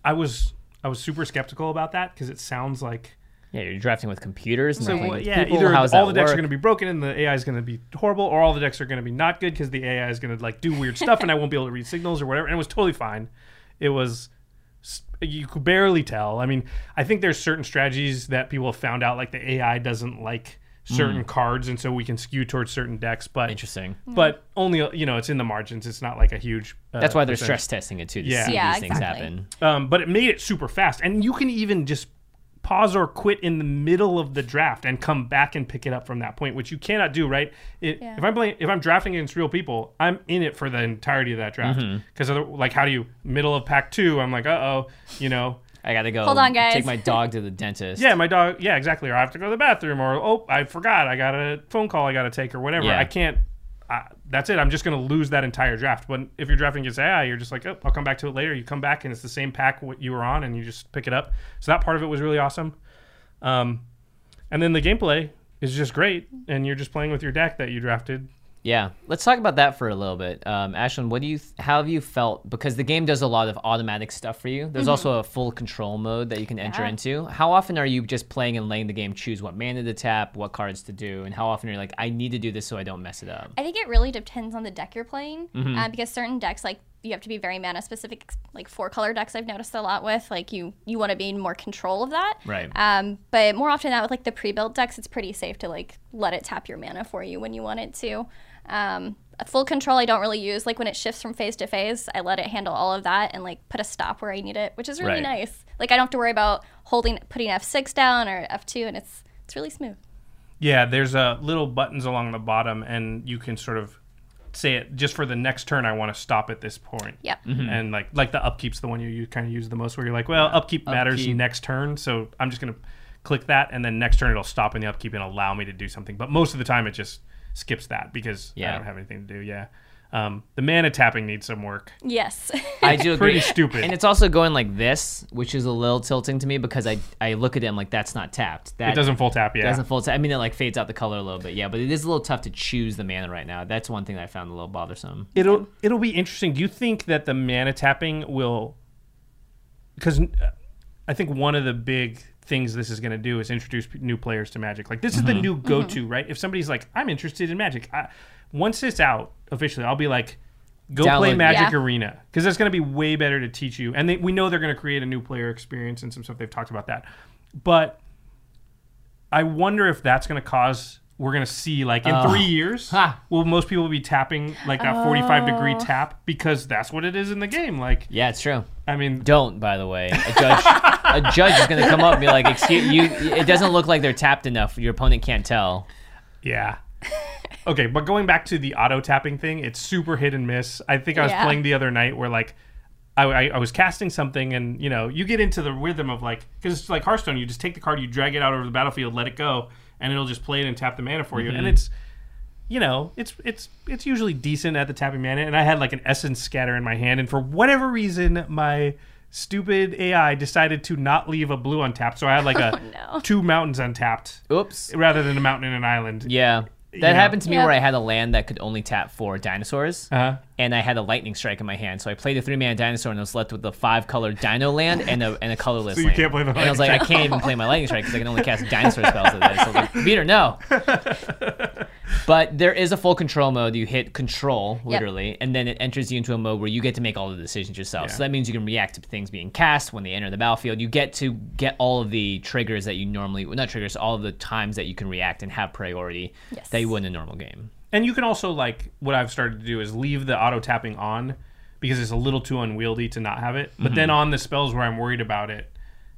I was I was super skeptical about that because it sounds like Yeah, you're drafting with computers. And so well, with yeah, people. either How's all the decks are going to be broken and the AI is going to be horrible, or all the decks are going to be not good because the AI is going to like do weird stuff and I won't be able to read signals or whatever. And it was totally fine. It was you could barely tell. I mean, I think there's certain strategies that people have found out, like the AI doesn't like certain cards, and so we can skew towards certain decks. But Interesting. but only you know it's in the margins. It's not like a huge. Uh, That's why they're percentage. stress testing it too to Yeah. see Yeah, these things exactly. happen. Um, but it made it super fast, and you can even just pause or quit in the middle of the draft and come back and pick it up from that point, which you cannot do, right? It, Yeah. If I'm playing, if I'm drafting against real people, I'm in it for the entirety of that draft. Because like, how do you middle of pack two? I'm like, uh oh, you know. I gotta go. Hold on, guys. Take my dog to the dentist. Yeah, my dog. Yeah, exactly. Or I have to go to the bathroom. Or oh, I forgot. I got a phone call. I got to take or whatever. Yeah. I can't. That's it. I'm just going to lose that entire draft. But if you're drafting against AI, you're just like, oh, I'll come back to it later. You come back and it's the same pack what you were on, and you just pick it up. So that part of it was really awesome. Um, and then the gameplay is just great, and you're just playing with your deck that you drafted. Yeah, let's talk about that for a little bit. Um, Ashlen, what do you? How have you felt? Because the game does a lot of automatic stuff for you. There's also a full control mode that you can enter into. How often are you just playing and letting the game choose what mana to tap, what cards to do, and how often are you like, I need to do this so I don't mess it up? I think it really depends on the deck you're playing, Mm-hmm. uh, because certain decks like you have to be very mana specific. Like four color decks, I've noticed a lot with like you you want to be in more control of that. Right. Um, but more often than that with like the pre-built decks, it's pretty safe to like let it tap your mana for you when you want it to. Um, a full control I don't really use. Like when it shifts from phase to phase, I let it handle all of that and like put a stop where I need it, which is really Right. nice. Like I don't have to worry about holding putting F6 down or F2, and it's it's really smooth. Yeah, there's uh, little buttons along the bottom, and you can sort of say it just for the next turn. I want to stop at this point. Yep. And like like the upkeep's the one you, you kind of use the most, where you're like, well, upkeep matters Upkeep. next turn, so I'm just gonna click that, and then next turn it'll stop in the upkeep and allow me to do something. But most of the time it just skips that because I don't have anything to do. Yeah. Um, the mana tapping needs some work. Yes. I do Agree. Pretty stupid. And it's also going like this, which is a little tilting to me because I I look at it, I'm like, that's not tapped. That It doesn't full tap. Yeah. It doesn't full tap. I mean, it like fades out the color a little bit, yeah, but it is a little tough to choose the mana right now. That's one thing that I found a little bothersome. It'll it'll be interesting. Do you think that the mana tapping will? Because I think one of the big things this is going to do is introduce p- new players to Magic. Like this is the mm-hmm. new go-to, mm-hmm. right? If somebody's like, I'm interested in Magic, I, once it's out officially, I'll be like, go play Magic Yeah. Arena because it's going to be way better to teach you. And they, we know they're going to create a new player experience and some stuff. They've talked about that, but I wonder if that's going to cause. We're gonna see like in oh. three years, Ha. will most people be tapping like that 45 degree oh. tap because that's what it is in the game. Like, Yeah, it's true. I mean, Don't, by the way. A judge, a judge is gonna come up and be like, "Excuse you." It doesn't look like they're tapped enough. Your opponent can't tell. yeah. Okay, but going back to the auto tapping thing, it's super hit and miss. I think I was Yeah. playing the other night where like I, I, I was casting something and you know you get into the rhythm of like because it's like Hearthstone, you just take the card, you drag it out over the battlefield, let it go, and it'll just play it and tap the mana for you, and it's you know, it's it's it's usually decent at the tapping mana. And I had like an essence scatter in my hand, and for whatever reason, my stupid AI decided to not leave a blue untapped. So I had like a no. two mountains untapped Oops. rather than a mountain and an island. Yeah. That know. happened to me Yeah. where I had a land that could only tap for dinosaurs, Uh-huh. And I had a lightning strike in my hand. So I played a three man dinosaur and I was left with a five colored dino land and a and a colorless So you land. can't play the and I was like, I can't even play my lightning strike because I can only cast dinosaur spells with it. So I was like, Beater, no. but there is a full control mode. You hit control literally, and then it enters you into a mode where you get to make all the decisions yourself. So that means you can react to things being cast when they enter the battlefield. You get to get all of the triggers that you normally well, not triggers, all of the times that you can react and have priority Yes. that you would in a normal game. And you can also like what I've started to do is leave the auto tapping on because it's a little too unwieldy to not have it. But then on the spells where I'm worried about it,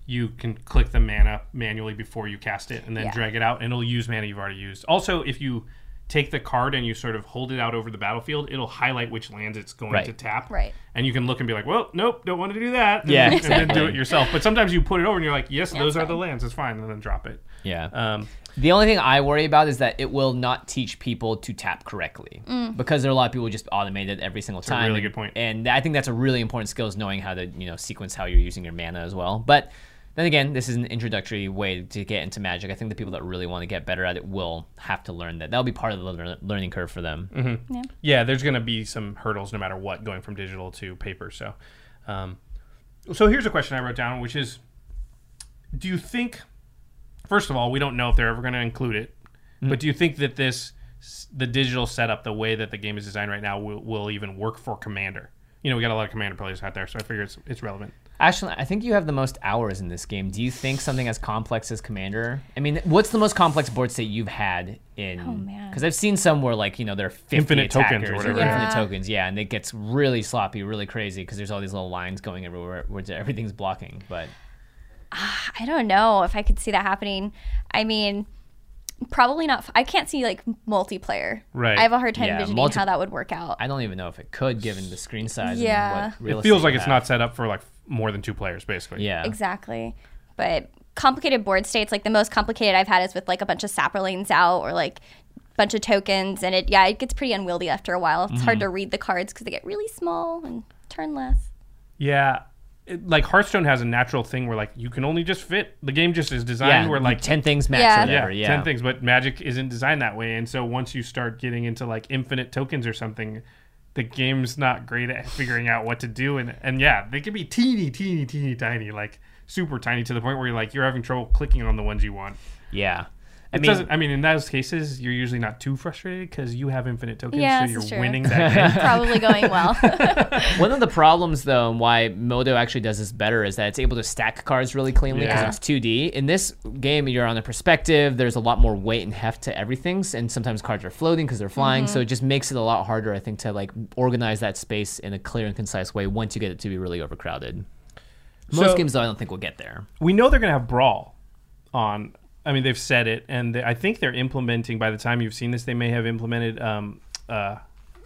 you can click the mana manually before you cast it and then Yeah. drag it out and it'll use mana you've already used. Also, if you take the card and you sort of hold it out over the battlefield, it'll highlight which lands it's going Right. to tap. Right. And you can look and be like, well, nope, don't want to do that. And, Yeah, and then do it yourself. But sometimes you put it over and you're like, yes, those it's are the lands. It's fine. And then drop it. Yeah. Um, The only thing I worry about is that it will not teach people to tap correctly because there are a lot of people who just automate it every single time. really and, good point. And I think that's a really important skill is knowing how to you know sequence how you're using your mana as well. But then again, this is an introductory way to get into Magic. I think the people that really want to get better at it will have to learn that. That'll be part of the learning curve for them. yeah, there's going to be some hurdles no matter what going from digital to paper. So, um, so here's a question I wrote down, which is, do you think, first of all, we don't know if they're ever going to include it, but mm. do you think that this, the digital setup, the way that the game is designed right now, will, will even work for Commander? You know, we got a lot of Commander players out there, so I figure it's it's relevant. Actually, I think you have the most hours in this game. Do you think something as complex as Commander? I mean, what's the most complex board state you've had in? Oh, man. Because I've seen some where like you know there are 50 Infinite tokens or attackers whatever. infinite Yeah. tokens, yeah, and it gets really sloppy, really crazy because there's all these little lines going everywhere where everything's blocking. But Ah, I don't know if I could see that happening. I mean, probably not. I can't see like multiplayer. Right. I have a hard time Yeah, envisioning multi- how that would work out. I don't even know if it could, given the screen size. Yeah. and what real It feels like it's not set up for like more than two players, basically. Yeah. Exactly. But complicated board states, like the most complicated I've had is with like a bunch of saprolings out or like bunch of tokens and it yeah, it gets pretty unwieldy after a while. It's hard mm-hmm. to read the cards because they get really small and turn less. Yeah. It, like Hearthstone has a natural thing where like you can only just fit the game just is designed Yeah, where like ten things max Yeah. or whatever. yeah, Yeah, 10 things but magic isn't designed that way and so once you start getting into like infinite tokens or something the game's not great at figuring out what to do and and yeah they can be teeny teeny teeny tiny like super tiny to the point where you're like you're having trouble clicking on the ones you want yeah. I it mean, doesn't i mean in those cases you're usually not too frustrated because you have infinite tokens Yeah, so you're is true. winning that game Probably going well. One of the problems, though, and why Modo actually does this better is that it's able to stack cards really cleanly because Yeah. it's 2D. In this game, you're on a perspective. There's a lot more weight and heft to everything, and sometimes cards are floating because they're flying. So mm-hmm. it just makes it a lot harder, I think, to like organize that space in a clear and concise way once you get it to be really overcrowded. Most So- games, though, I don't think we'll get there. we know they're going to have brawl on i mean they've said it and they, i think they're implementing by the time you've seen this they may have implemented um uh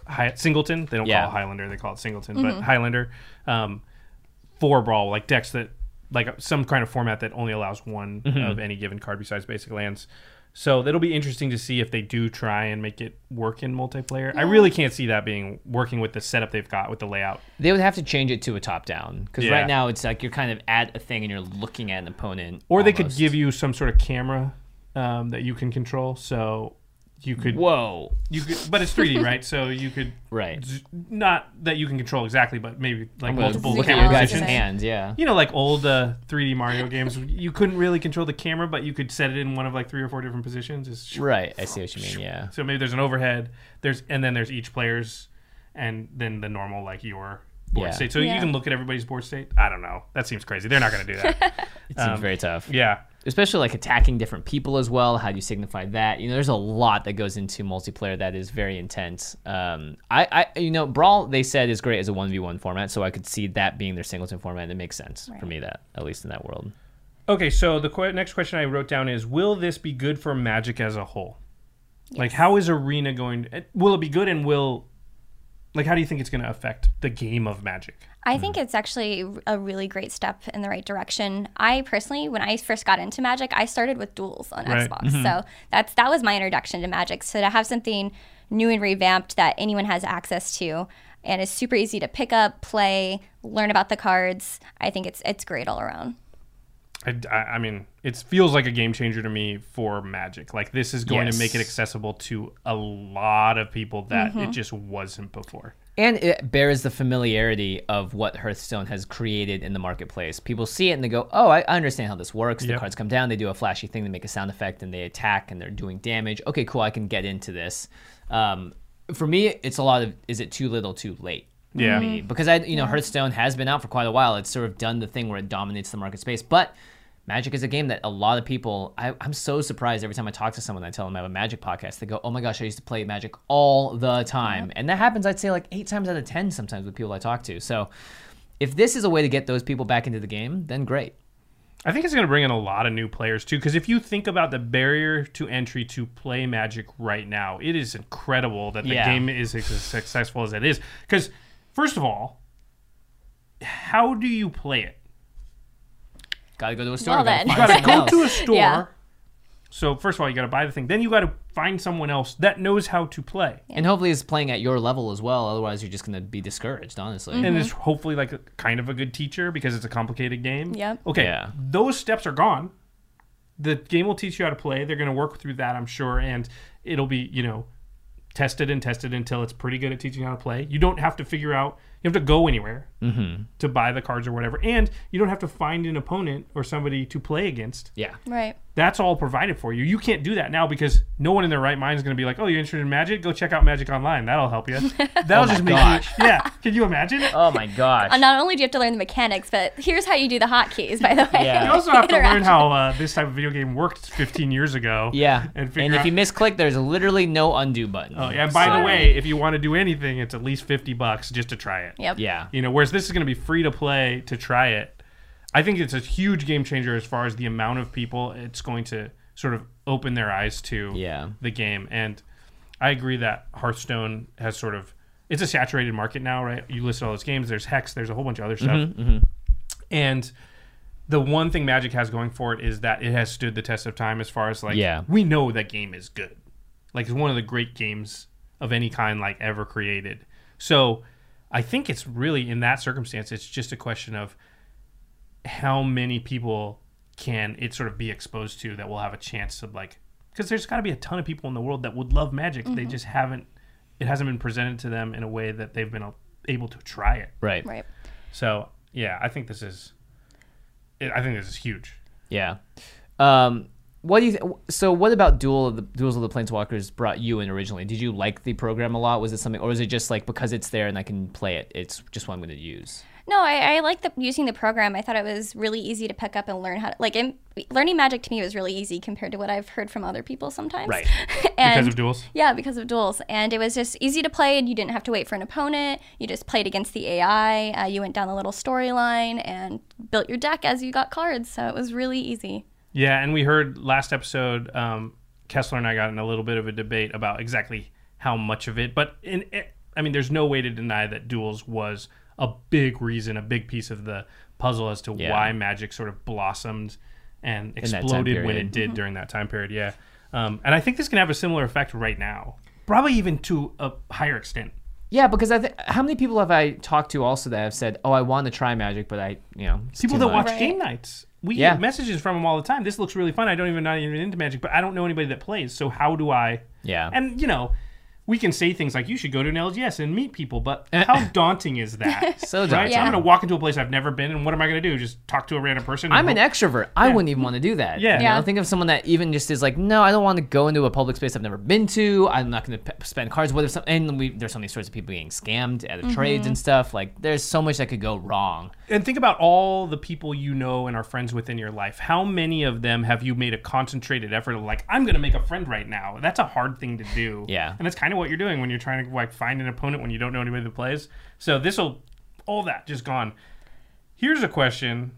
Hi- singleton? They don't Yeah. call it highlander they call it singleton but highlander. Um for brawl like decks that like some kind of format that only allows one of any given card besides basic lands so that'll be interesting to see if they do try and make it work in multiplayer. I really can't see that being working with the setup they've got with the layout. They would have to change it to a top down because Yeah. right now it's like you're kind of at a thing and you're looking at an opponent. Or they could give you some sort of camera um, that you can control. So you could Whoa. You could, but it's 3D, right? So you could Right. z- not that you can control exactly, but maybe like I'm multiple look at camera your guys' positions. hands. Yeah. You know, like old uh, 3D Mario games, you couldn't really control the camera, but you could set it in one of like three or four different positions. It's Right. I see what you mean. Yeah. So maybe there's an overhead, there's and then there's each player's, and then the normal like your board Yeah. state. So you can look at everybody's board state. I don't know. That seems crazy. They're not going to do that. It seems Um, very tough. yeah. Especially like attacking different people as well. How do you signify that? You know, there's a lot that goes into multiplayer that is very intense. Um, I, I, you know, Brawl they said is great as a one v one format, so I could see that being their singleton format. It makes sense for me that at least in that world. Okay, so the qu- next question I wrote down is: Will this be good for Magic as a whole? Like, how is Arena going? To, will it be good, and will Like, how do you think it's going to affect the game of Magic? I mm. think it's actually a really great step in the right direction. I personally, when I first got into Magic, I started with duels on Right. Xbox, mm-hmm. so that's that was my introduction to Magic. So to have something new and revamped that anyone has access to, and is super easy to pick up, play, learn about the cards, I think it's it's great all around. I, I, I mean, it feels like a game changer to me for Magic. Like, this is going to make it accessible to a lot of people that it mm-hmm. just wasn't before. And it bears the familiarity of what Hearthstone has created in the marketplace. People see it and they go, "Oh, I understand how this works." The Yep. cards come down, they do a flashy thing, they make a sound effect, and they attack, and they're doing damage. Okay, cool. I can get into this. Um, for me, it's a lot of is it too little, too late? Yeah. me? because I, you know, Hearthstone has been out for quite a while. It's sort of done the thing where it dominates the market space, but. Magic is a game that a lot of people. I, I'm so surprised every time I talk to someone. I tell them I have a Magic podcast. They go, "Oh my gosh, I used to play Magic all the time," and that happens. I'd say like eight times out of ten sometimes with people I talk to. So, if this is a way to get those people back into the game, then great. I think it's going to bring in a lot of new players too. Because if you think about the barrier to entry to play Magic right now, it is incredible that the Yeah. game is as successful as it is. Because first of all, how do you play it? Got to go to a store. Well, then. You got to go else. to a store. Yeah. So first of all, you got to buy the thing. Then you got to find someone else that knows how to play. and hopefully is playing at your level as well. Otherwise, you're just gonna be discouraged. Honestly. Mm-hmm. and is hopefully like a, kind of a good teacher because it's a complicated game. Yep. Okay. Yeah. Those steps are gone. The game will teach you how to play. They're going to work through that, I'm sure, and it'll be you know tested and tested until it's pretty good at teaching how to play. You don't have to figure out. You have to go anywhere to buy the cards or whatever, and you don't have to find an opponent or somebody to play against. yeah. Right. That's all provided for you. You can't do that now because no one in their right mind is going to be like, "Oh, you're interested in Magic? Go check out Magic Online. That'll help you." That'll just make gosh. you. Yeah. Can you imagine? Oh my gosh. Uh, not only do you have to learn the mechanics, but here's how you do the hotkeys. By the way, Yeah. You also have to learn how uh, this type of video game worked 15 years ago. yeah. And And, if out- you misclick, there's literally no undo button. Oh, yeah, and by the way, if you want to do anything, it's at least 50 bucks just to try it. Yep. Yeah. You know, whereas this is going to be free to play to try it. I think it's a huge game changer as far as the amount of people it's going to sort of open their eyes to Yeah. the game. And I agree that Hearthstone has sort of it's a saturated market now, right? You listed all those games. There's Hex. There's a whole bunch of other stuff. Mm-hmm, mm-hmm. And the one thing Magic has going for it is that it has stood the test of time as far as like Yeah. we know that game is good. Like it's one of the great games of any kind like ever created. So I think it's really in that circumstance it's just a question of how many people can it sort of be exposed to that will have a chance to like because there's got to be a ton of people in the world that would love magic they just haven't it hasn't been presented to them in a way that they've been able to try it Right. Right. so yeah i think this is i think this is huge Yeah. Um, what do you? Th- so, what about Duel of the Duels of the Planeswalkers brought you in originally? Did you like the program a lot? Was it something, or was it just like because it's there and I can play it? It's just what I'm going to use. No, I, I like the using the program. I thought it was really easy to pick up and learn how to like. In, learning Magic to me was really easy compared to what I've heard from other people sometimes. Right. and, because of duels Yeah, because of duels, and it was just easy to play, and you didn't have to wait for an opponent. You just played against the AI. Uh, you went down the little storyline and built your deck as you got cards. So it was really easy. Yeah, and we heard last episode, um, Kessler and I got in a little bit of a debate about exactly how much of it. But in, it, I mean, there's no way to deny that duels was a big reason, a big piece of the puzzle as to Yeah. why Magic sort of blossomed and exploded when it did during that time period. Yeah, um, and I think this can have a similar effect right now, probably even to a higher extent. Yeah, because I th- how many people have I talked to also that have said, "Oh, I want to try Magic, but I, you know, People that much." watch Right. Game Knights. We Yeah. get messages from them all the time. This looks really fun. I don't even not even into Magic, but I don't know anybody that plays. So how do I? Yeah. And you know, we can say things like you should go to an LGS and meet people, but eh. how daunting is that? So right? daunting. So I'm going to walk into a place I've never been, and what am I going to do? Just talk to a random person? I'm an hope- extrovert. I wouldn't even want to do that. Yeah. You know, think of someone that even just is like, no, I don't want to go into a public space I've never been to. I'm not going to p- spend cards. What if some? And we, there's so many stories of people getting scammed at the mm-hmm. trades and stuff. Like, there's so much that could go wrong. And think about all the people you know and are friends with in your life. How many of them have you made a concentrated effort of like, I'm going to make a friend right now? That's a hard thing to do. Yeah. And that's kind of what you're doing when you're trying to like find an opponent when you don't know anybody that plays. So this will, all that just gone. Here's a question: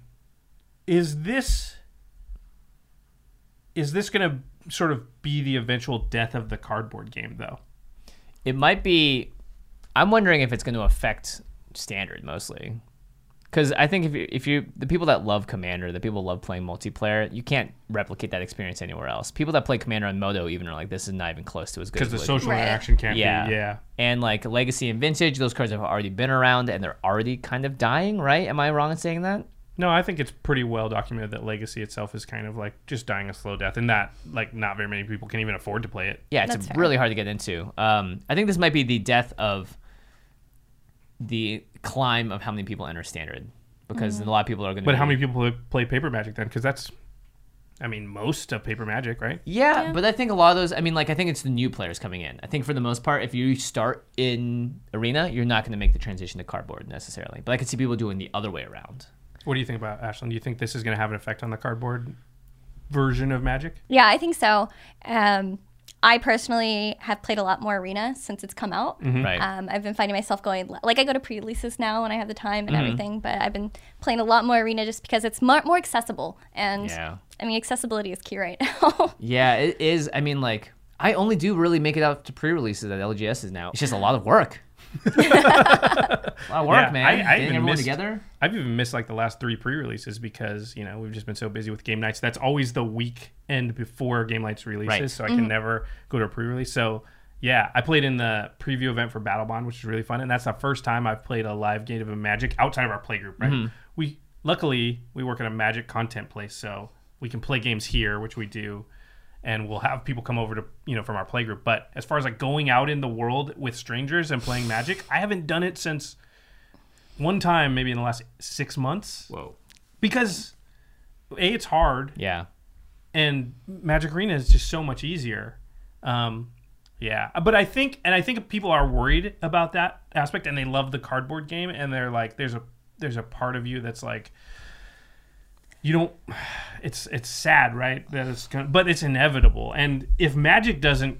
Is this, is this going to sort of be the eventual death of the cardboard game though? It might be I'm wondering if it's going to affect standard mostly. Because I think if you, if you the people that love Commander, the people who love playing multiplayer, you can't replicate that experience anywhere else. People that play Commander on Modo even are like, this is not even close to as good. because as the it would social Right. interaction can't Yeah. be. Yeah. And like Legacy and Vintage, those cards have already been around and they're already kind of dying, right? Am I wrong in saying that? No, I think it's pretty well documented that Legacy itself is kind of like just dying a slow death, and that like not very many people can even afford to play it. Yeah, it's That's fair. really hard to get into. Um, I think this might be the death of the climb of how many people enter standard because Mm-hmm. a lot of people are going to. But how many people play- play Paper Magic then? Because that's, I mean, most of Paper Magic, right? Yeah, Yeah. but I think a lot of those. I mean, like I think it's the new players coming in. I think for the most part, if you start in arena, you're not going to make the transition to cardboard necessarily. But I could see people doing the other way around. What do you think about Ashlen? Do you think this is going to have an effect on the cardboard version of Magic? Yeah, I think so. Um, I personally have played a lot more Arena since it's come out. Right. Um, I've been finding myself going like I go to pre-releases now when I have the time Mm-hmm. and everything, but I've been playing a lot more Arena just because it's more, more accessible. And Yeah. I mean, accessibility is key right now. Yeah, it is. I mean, like I only do really make it out to pre-releases at LGSs now. It's just a lot of work. A lot of work, Yeah, man. I, I Getting everyone missed, together. I've even missed like the last three pre-releases because you know we've just been so busy with Game Knights. That's always the weekend before Game Knights releases, Right. so I can mm-hmm. never go to a pre-release. So yeah, I played in the preview event for Battlebond, which is really fun, and that's the first time I've played a live game of a Magic outside of our play group. Right? Mm-hmm. We luckily we work at a Magic content place, so we can play games here, which we do. And we'll have people come over to you know from our play group. But as far as like going out in the world with strangers and playing Magic, I haven't done it since one time maybe in the last six months Whoa. because a it's hard Yeah. and magic arena is just so much easier um yeah but i think and i think people are worried about that aspect and they love the cardboard game and they're like there's a there's a part of you that's like you don't it's it's sad right that it's gonna, but it's inevitable and if magic doesn't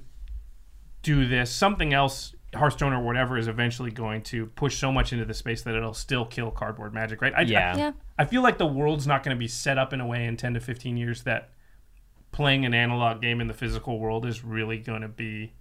do this something else hearthstone or whatever is eventually going to push so much into the space that it'll still kill cardboard magic right I, Yeah. yeah. I feel like the world's not going to be set up in a way in 10 to 15 years that playing an analog game in the physical world is really going to be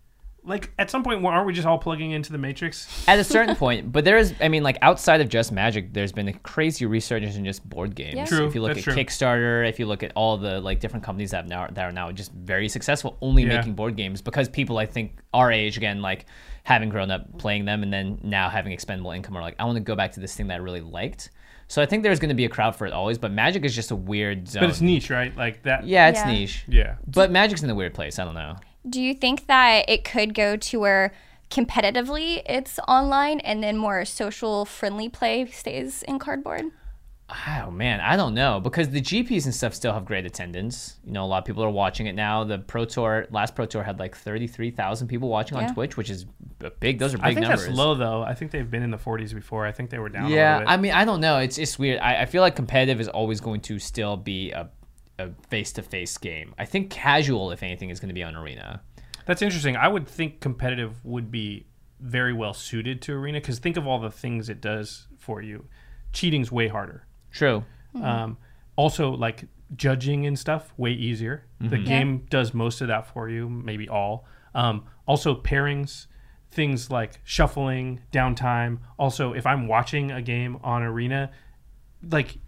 like at some point aren't we just all plugging into the matrix At a certain point, but there is, I mean, like outside of just Magic, there's been a crazy resurgence in just board games. Yeah. True, If you look that's at true. Kickstarter, if you look at all the like different companies that have now that are now just very successful, only Yeah. making board games because people, I think, our age again, like having grown up playing them and then now having expendable income, are like, I want to go back to this thing that I really liked. So I think there's going to be a crowd for it always, but Magic is just a weird zone. but it's niche right like that yeah, it's Yeah. niche. yeah But Magic's in a weird place. I don't know. Do you think that it could go to where competitively it's online and then more social friendly play stays in cardboard? Oh man, I don't know because the GPs and stuff still have great attendance. You know, a lot of people are watching it now. The Pro Tour last Pro Tour had like thirty three thousand people watching on Twitch, which is big. Those are big i think numbers. that's low though i think they've been in the 40s before i think they were down a Yeah, little bit I mean, I don't know. It's it's weird. I, I feel like competitive is always going to still be a a face to face game. I think casual, if anything, is going to be on arena. That's interesting. I would think competitive would be very well suited to arena because think of all the things it does for you. Cheating's way harder. True. Um, also, like judging and stuff, way easier. The game does most of that for you, maybe all. Um, also, pairings, things like shuffling, downtime. Also, if I'm watching a game on Arena, like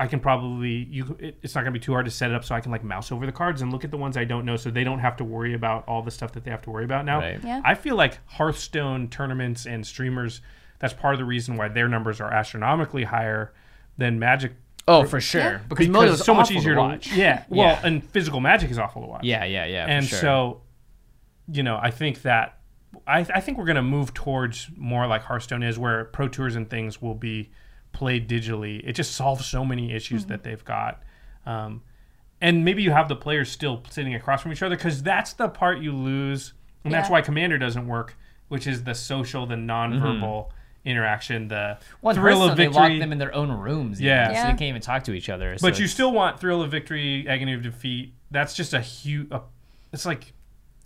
I can probably you. It, it's not gonna be too hard to set it up so I can like mouse over the cards and look at the ones I don't know, so they don't have to worry about all the stuff that they have to worry about now. Right. Yeah. I feel like Hearthstone tournaments and streamers. That's part of the reason why their numbers are astronomically higher than Magic Oh, for sure. Yeah. Because, because it's so much easier to watch. Yeah, well, Yeah. and physical Magic is awful to watch. Yeah, yeah, yeah. for and sure. so, you know, I think that I, I think we're going to move towards more like Hearthstone is, where Pro Tours and things will be played digitally. It just solves so many issues that they've got. Um, and maybe you have the players still sitting across from each other because that's the part you lose, and that's why Commander doesn't work, which is the social, the nonverbal interaction, the Mm-hmm. Well, in thrill Hearthstone, of they lock them in their own rooms. Yeah. even, so they can't even talk to each other. so But you it's- still want thrill of victory, agony of defeat. That's just a huge. It's like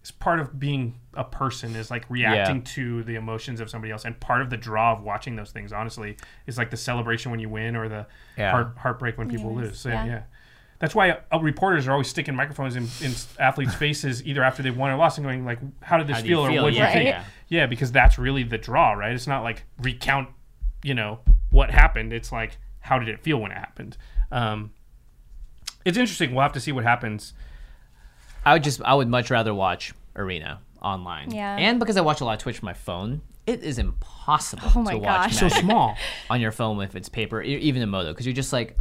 it's part of being a person is like reacting to the emotions of somebody else, and part of the draw of watching those things, honestly, is like the celebration when you win or the Yeah. heart, heartbreak when people Yes, lose. So, yeah. yeah. That's why uh, reporters are always sticking microphones in, in athletes' faces either after they've won or lost and going like, "How did this How do you feel?" or feel? "What did Yeah, you think?" yeah. Yeah, because that's really the draw, right? It's not like recount, you know, what happened. It's like how did it feel when it happened. Um, it's interesting. We'll have to see what happens. I would just I would much rather watch Arena online. Yeah. And because I watch a lot of Twitch from my phone, it is impossible Oh my to watch gosh. So small. on your phone if it's paper, even in Modo, because you're just like,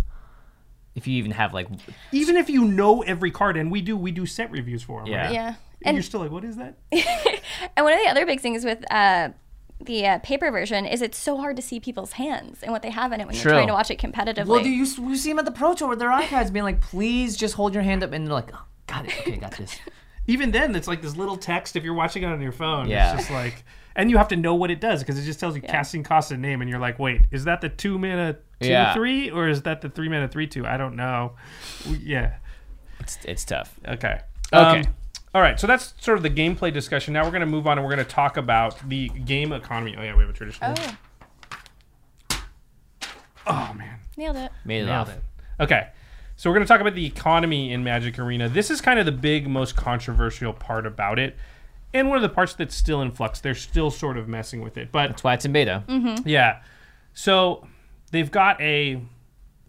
if you even have like, Even if you know every card, and we do, we do set reviews for them. Yeah. Right? Yeah. And you're still like, what is that? And one of the other big things with uh, the uh, paper version is it's so hard to see people's hands and what they have in it when True. you're trying to watch it competitively. well, do you, you see them at the Pro Tour with their iPads being like, please just hold your hand up, and they're like, oh, got it, okay, got this. Even then, it's like this little text if you're watching it on your phone. Yeah. It's just like, and you have to know what it does because it just tells you casting cost and name, and you're like, wait, is that the two mana two Yeah. three or is that the three mana three two? I don't know. Yeah. It's it's tough. Okay. Okay. Um, all right. So that's sort of the gameplay discussion. Now we're going to move on and we're going to talk about the game economy. Oh yeah, we have a traditional. oh, Oh, man. nailed it. Made it Nailed off. it. Okay. So we're going to talk about the economy in Magic Arena. This is kind of the big, most controversial part about it. And one of the parts that's still in flux. They're still sort of messing with it. But That's why it's in beta. Mm-hmm. yeah. So they've got a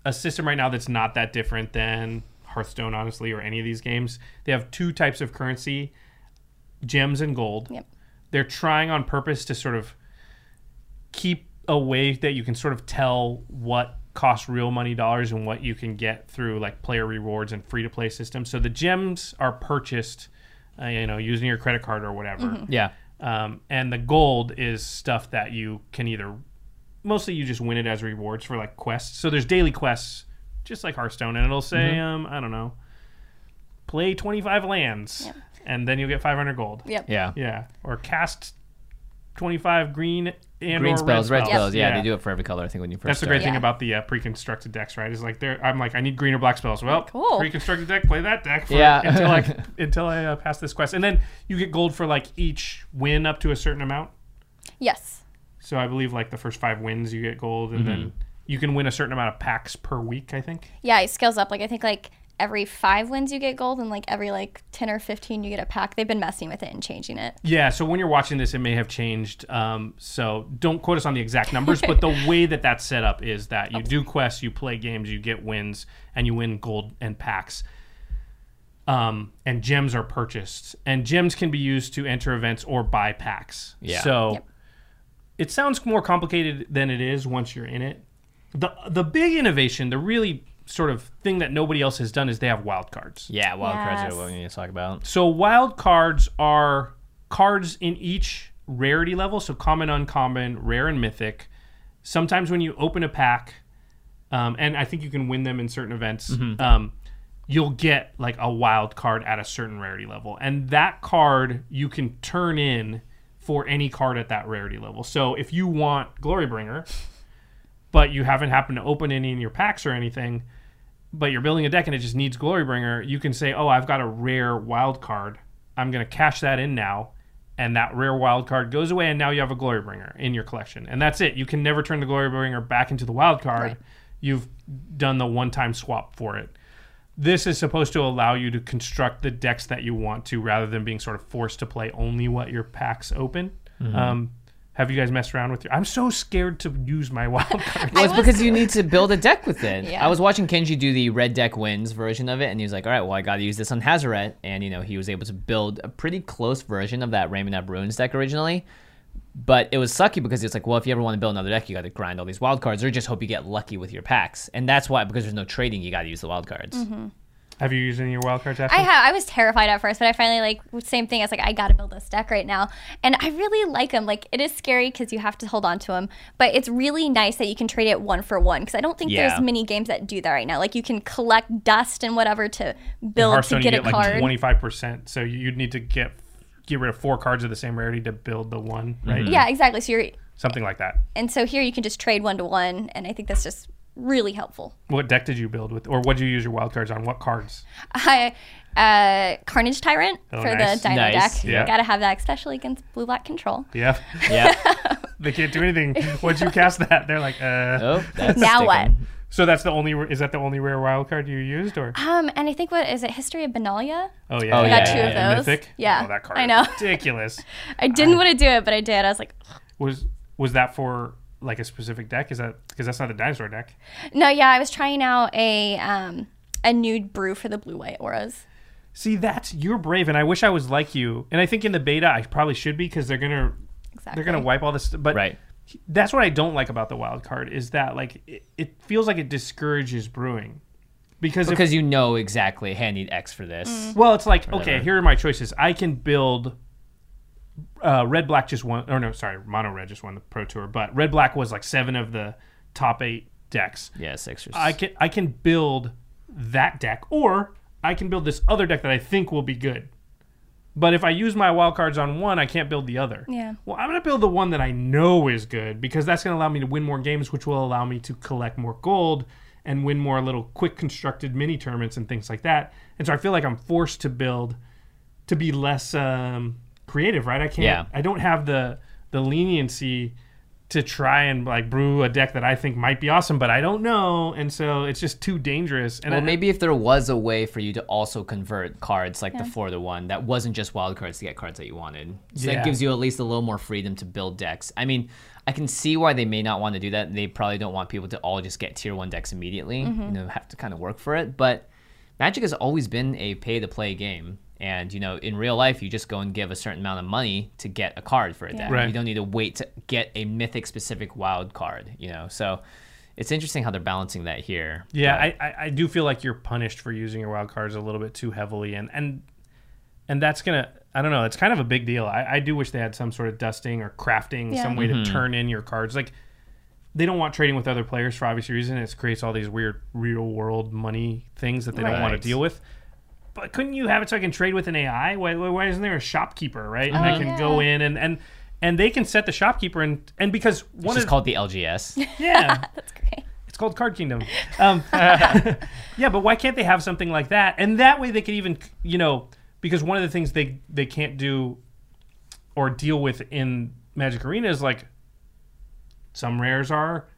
a system right now that's not that different than Hearthstone, honestly, or any of these games. They have two types of currency, gems and gold. Yep. They're trying on purpose to sort of keep a way that you can sort of tell what costs real money dollars and what you can get through like player rewards and free to play systems. So the gems are purchased, uh, you know, using your credit card or whatever. Yeah. Um, and the gold is stuff that you can either mostly you just win it as rewards for like quests. So there's daily quests, just like Hearthstone, and it'll say, um, I don't know, play 25 lands, and then you'll get 500 gold. Yep. Yeah. Yeah, or cast 25 green and Green spells, red red spells. Yeah, they do it for every color. I think when you first That's the start. great thing Yeah. about the uh, pre-constructed decks, right? Is like they're, I'm like, I need green or black spells. Well, Cool. pre-constructed deck, play that deck for, Yeah. until I until I uh, pass this quest, and then you get gold for like each win up to a certain amount. Yes. So I believe like the first five wins you get gold, and Mm-hmm. then you can win a certain amount of packs per week. I think. Yeah, it scales up. Like I think like every five wins you get gold, and like every like ten or fifteen you get a pack. They've been messing with it and changing it. Yeah. So when you're watching this, it may have changed. Um, so don't quote us on the exact numbers, but the way that that's set up is that you do quests, you play games, you get wins, and you win gold and packs. Um, and gems are purchased, and gems can be used to enter events or buy packs. Yeah. So Yep. it sounds more complicated than it is once you're in it. the The big innovation, the really sort of thing that nobody else has done, is they have wild cards. Yeah, wild cards Yes. are what we need to talk about. So wild cards are cards in each rarity level. So common, uncommon, rare, and mythic. Sometimes when you open a pack, um, and I think you can win them in certain events, um, you'll get like a wild card at a certain rarity level, and that card you can turn in for any card at that rarity level. So if you want Glorybringer, but you haven't happened to open any in your packs or anything, but you're building a deck and it just needs Glorybringer, you can say, "Oh, I've got a rare wild card. I'm going to cash that in now." And that rare wild card goes away, and now you have a Glorybringer in your collection, and that's it. You can never turn the Glorybringer back into the wild card. Right. You've done the one-time swap for it. This is supposed to allow you to construct the decks that you want to, rather than being sort of forced to play only what your packs open. Um, have you guys messed around with your? I'm so scared to use my wild card. Well, it's because you need to build a deck with it. Yeah. I was watching Kenji do the red deck wins version of it, and he was like, "All right, well, I got to use this on Hazaret," and you know, he was able to build a pretty close version of that Ramunap Ruins deck originally. But it was sucky because it's like, well, if you ever want to build another deck, you got to grind all these wild cards, or just hope you get lucky with your packs, and that's why because there's no trading, you got to use the wild cards. Have you used any of your wild cards? Ashlen? I have. I was terrified at first, but I finally like same thing. I was like, I got to build this deck right now, and I really like them. Like it is scary because you have to hold on to them, but it's really nice that you can trade it one for one. Because I don't think Yeah. there's many games that do that right now. Like you can collect dust and whatever to build to get you a get card. like twenty five percent. So you- you'd need to get get rid of four cards of the same rarity to build the one, right? Mm-hmm. yeah, exactly. So you're, something like that. and so here you can just trade one to one, and I think that's just really helpful. What deck did you build with, or what did you use your wild cards on? What cards? I uh, Carnage Tyrant Oh, for nice. the Dino Nice. deck. Yeah. Got to have that, especially against Blue Black Control. Yeah, Yeah. they can't do anything once you cast that. They're like, uh. oh, that's Now what? So that's the only. Is that the only rare wild card you used, or? Um, and I think what is it? History of Benalia. Oh yeah, Oh, I yeah, got two yeah, of yeah. those. Mythic. Yeah, Oh, that card. I know. Ridiculous. I didn't want to do it, but I did. I was like, Was was that for like a specific deck? Is that because that's not the dinosaur deck? no, yeah. I was trying out a um a nude brew for the blue white auras. See, that's you're brave, and I wish I was like you. And I think in the beta, I probably should be because they're gonna Exactly. they're gonna wipe all this. But Right. that's what I don't like about the wild card is that like it, it feels like it discourages brewing because if, Because you know exactly, hey, I need X for this. well, it's like okay, here are my choices. I can build. Uh, red black just won, or no, sorry, mono red just won the pro tour, but red black was like seven of the top eight decks. Yeah, Sixers. I can I can build that deck, or I can build this other deck that I think will be good. But if I use my wild cards on one, I can't build the other. Yeah. Well, I'm gonna build the one that I know is good because that's gonna allow me to win more games, which will allow me to collect more gold and win more little quick constructed mini tournaments and things like that. And so I feel like I'm forced to build to be less um, creative, right? I can't. Yeah. I don't have the the leniency to try and like brew a deck that I think might be awesome, but I don't know, and so it's just too dangerous. And well, I, maybe if there was a way for you to also convert cards like the four to one, that wasn't just wild cards to get cards that you wanted. So Yeah. that gives you at least a little more freedom to build decks. I mean, I can see why they may not want to do that. They probably don't want people to all just get tier one decks immediately. Mm-hmm. You know, have to kind of work for it. But Magic has always been a pay to play game. And you know, in real life, you just go and give a certain amount of money to get a card for a deck. Right. You don't need to wait to get a mythic specific wild card. You know, so it's interesting how they're balancing that here. yeah, I, I I do feel like you're punished for using your wild cards a little bit too heavily, and and and that's gonna. I don't know. It's kind of a big deal. I, I do wish they had some sort of dusting or crafting, Yeah. some way Mm-hmm. to turn in your cards. Like they don't want trading with other players for obvious reasons. It creates all these weird real world money things that they don't want to deal with. But couldn't you have it so I can trade with an AI? Why, why- why isn't there a shopkeeper, right? And I Oh, can go in and and and they can set the shopkeeper and and because It's one just of called the LGS. yeah That's great. it's called Card Kingdom. Um, yeah, but why can't they have something like that? And that way they could even, you know, because one of the things they they can't do or deal with in Magic Arena is like some rares are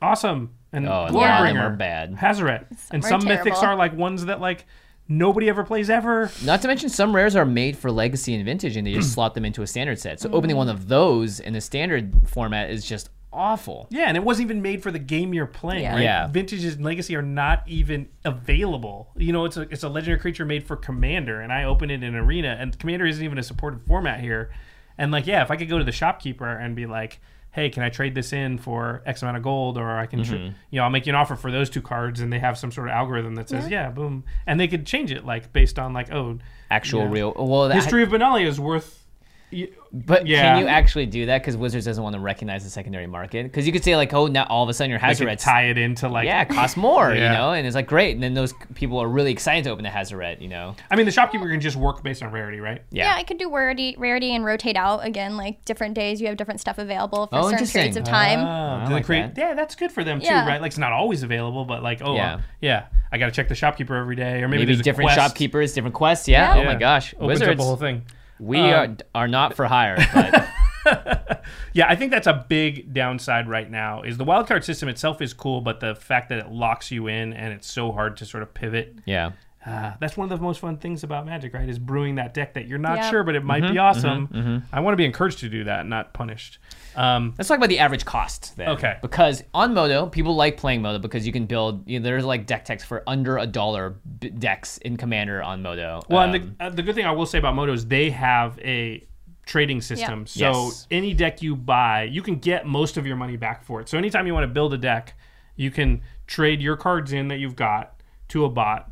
awesome and Oh, and Glorybringer, some of them are bad. Hazaret, and are some mythics are like ones that like nobody ever plays ever. Not to mention, some rares are made for legacy and vintage, and they just slot them into a standard set. So opening one of those in the standard format is just awful. Yeah, and it wasn't even made for the game you're playing. Yeah. Right? Yeah. Vintage and Legacy are not even available. You know, it's a it's a legendary creature made for Commander, and I open it in Arena, and Commander isn't even a supported format here. And like, yeah, if I could go to the shopkeeper and be like, "Hey, can I trade this in for X amount of gold?" or I can, tr- mm-hmm. you know, I'll make you an offer for those two cards, and they have some sort of algorithm that says, "Yeah, boom," and they could change it like based on like, oh, Actual Yeah. real. Well, that, history of Benalia is worth. Y- But Yeah. can you actually do that? Because Wizards doesn't want to recognize the secondary market. Because you could say like, oh, now all of a sudden your I could tie it into like yeah, it costs more, you know, and it's like great, and then those people are really excited to open a Hazaret, you know. I mean, the shopkeeper can just work based on rarity, right? Yeah. Yeah, I could do rarity, rarity and rotate out again. Like different days, you have different stuff available for Oh, certain periods of time. Ah, oh, I do like create? that. Yeah, that's good for them too, Yeah. right? Like it's not always available, but like, oh, Yeah. yeah, yeah I got to check the shopkeeper every day, or maybe, Maybe there's a different quest. shopkeepers, different quests. Yeah. Yeah. Oh my Yeah. gosh, Opens Wizards. up the whole thing. We Um, are are not for hire, but Yeah, I think that's a big downside right now. Is the wildcard system itself is cool, but the fact that it locks you in and it's so hard to sort of pivot. yeah. Uh, that's one of the most fun things about Magic, right? Is brewing that deck that you're not Yeah. sure, but it might Mm-hmm, be awesome. I want to be encouraged to do that, not punished. Um, Let's talk about the average cost then. Okay. Because on Modo, people like playing Modo because you can build. You know, there's like deck techs for under a dollar b- decks in Commander on Modo. Well, Um, and the, uh, the good thing I will say about Modo is they have a trading system. So Yes. any deck you buy, you can get most of your money back for it. So anytime you want to build a deck, you can trade your cards in that you've got to a bot,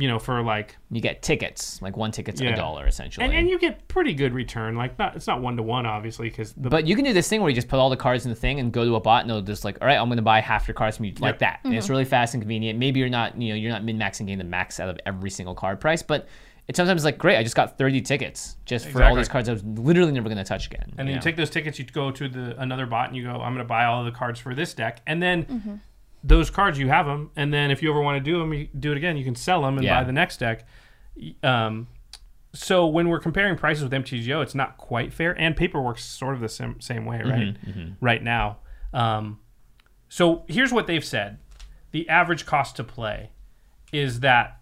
you know, for like you get tickets, like one ticket's Yeah. a dollar essentially. and, and you get pretty good return. Like not it's not one to one obviously because But you can do this thing where you just put all the cards in the thing and go to a bot and it'll just like, all right, I'm going to buy half your cards from you like that. And it's mm-hmm. really fast and convenient. Maybe you're not, you know, you're not min maxing getting the max out of every single card price, but it's sometimes like, great, I just got 30 tickets just for all these cards I was literally never going to touch again. and then you you know? take those tickets, you go to the another bot and you go, I'm going to buy all of the cards for this deck, and then mm-hmm. Those cards you have them, and then if you ever want to do them, you do it again. You can sell them and Yeah. buy the next deck. Um, so when we're comparing prices with MTGO, it's not quite fair, and paperwork's sort of the same, same way, right? Right now. Um, so here's what they've said. the average cost to play is that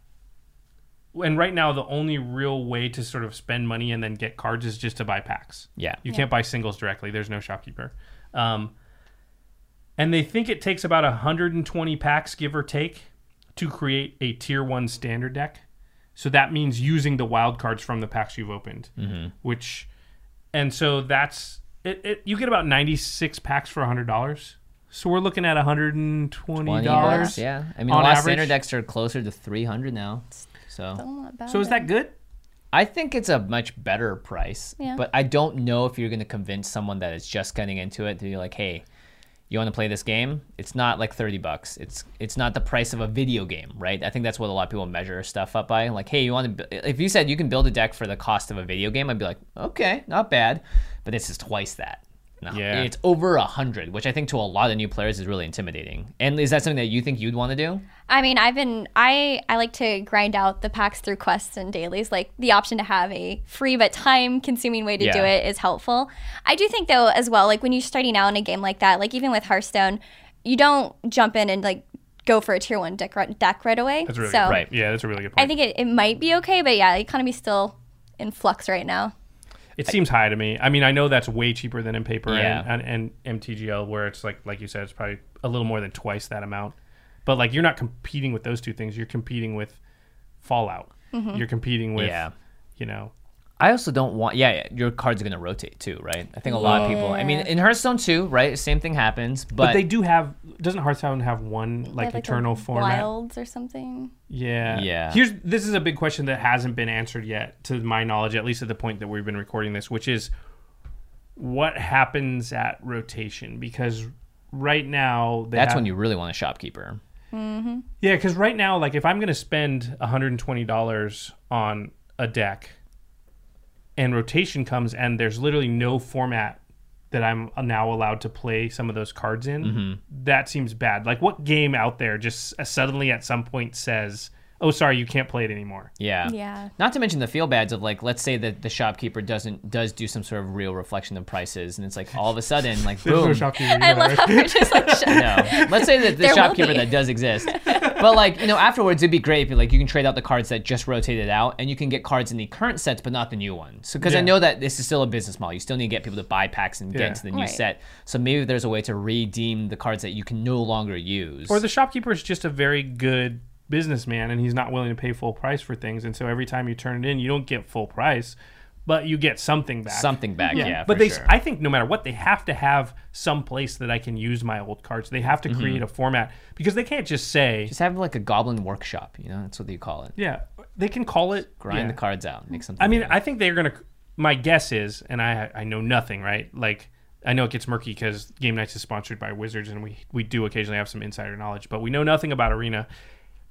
and right now the only real way to sort of spend money and then get cards is just to buy packs. Yeah. You can't buy singles directly. There's no shopkeeper. Um, and they think it takes about 120 packs, give or take, to create a tier one standard deck. So that means using the wild cards from the packs you've opened, mm-hmm. which, and so that's it, it. You get about 96 packs for $100. So we're looking at $120. bucks, yeah. I mean, on a lot of average. standard decks are closer to three hundred now. So So is that good? I think it's a much better price. Yeah. But I don't know if you're going to convince someone that is just getting into it to be like, hey, you want to play this game? It's not like thirty bucks. It's it's not the price of a video game, right? I think that's what a lot of people measure stuff up by. Like, hey, you want to? If you said you can build a deck for the cost of a video game, I'd be like, okay, not bad. But this is twice that. No, Yeah. it's over a hundred, which I think to a lot of new players is really intimidating. And is that something that you think you'd want to do? I mean, I've been I I like to grind out the packs through quests and dailies. Like the option to have a free but time consuming way to do it is helpful. I do think though as well, like when you're starting out in a game like that, like even with Hearthstone, you don't jump in and like go for a tier one deck right, deck right away. That's really so good. Right. Yeah, that's a really good point. I think it, it might be okay, but yeah, the economy's still in flux right now. It seems high to me. I mean, I know that's way cheaper than in paper Yeah. and, and, and MTGO, where it's like like you said, it's probably a little more than twice that amount. But like you're not competing with those two things. You're competing with Fallout. Mm-hmm. You're competing with, Yeah. you know, I also don't want. Yeah, yeah your cards are gonna rotate too, right? I think a lot of people. I mean, in Hearthstone too, right? Same thing happens, but, but, they do have. Doesn't Hearthstone have one They like, have, the eternal format? wilds or something. Yeah. Yeah. Here's this is a big question that hasn't been answered yet, to my knowledge, at least at the point that we've been recording this, which is what happens at rotation? Because right now they that's have- when you really want a shopkeeper. Mm-hmm. Yeah, because right now, like if I'm gonna spend $120 on a deck, and rotation comes, and there's literally no format that I'm now allowed to play some of those cards in, Mm-hmm. that seems bad. Like, what game out there just uh, suddenly at some point says, "Oh, sorry, you can't play it anymore"? Yeah. Yeah. Not to mention the feel bads of like, let's say that the shopkeeper doesn't does do some sort of real reflection of prices, and it's like all of a sudden, like There's no boom. shopkeeper, I love how we're just like shut No. Let's say that the There shopkeeper that does exist. But like, you know, afterwards it'd be great if like you can trade out the cards that just rotated out and you can get cards in the current sets but not the new ones. So because I know that this is still a business model. You still need to get people to buy packs and Yeah. get into the new Right. set. So maybe there's a way to redeem the cards that you can no longer use. Or the shopkeeper is just a very good businessman and he's not willing to pay full price for things. And so every time you turn it in, you don't get full price, but you get something back. something back, yeah. but for they, sure. I think no matter what, they have to have some place that I can use my old cards. They have to mm-hmm. create a format because they can't just say, just have like a goblin workshop, you know, that's what you call it. yeah, they can call it Grind yeah. the cards out, make something. I mean. I think they're gonna. My guess is, and I I know nothing, right? Like I know it gets murky because Game Knights is sponsored by Wizards, and we we do occasionally have some insider knowledge, but we know nothing about Arena.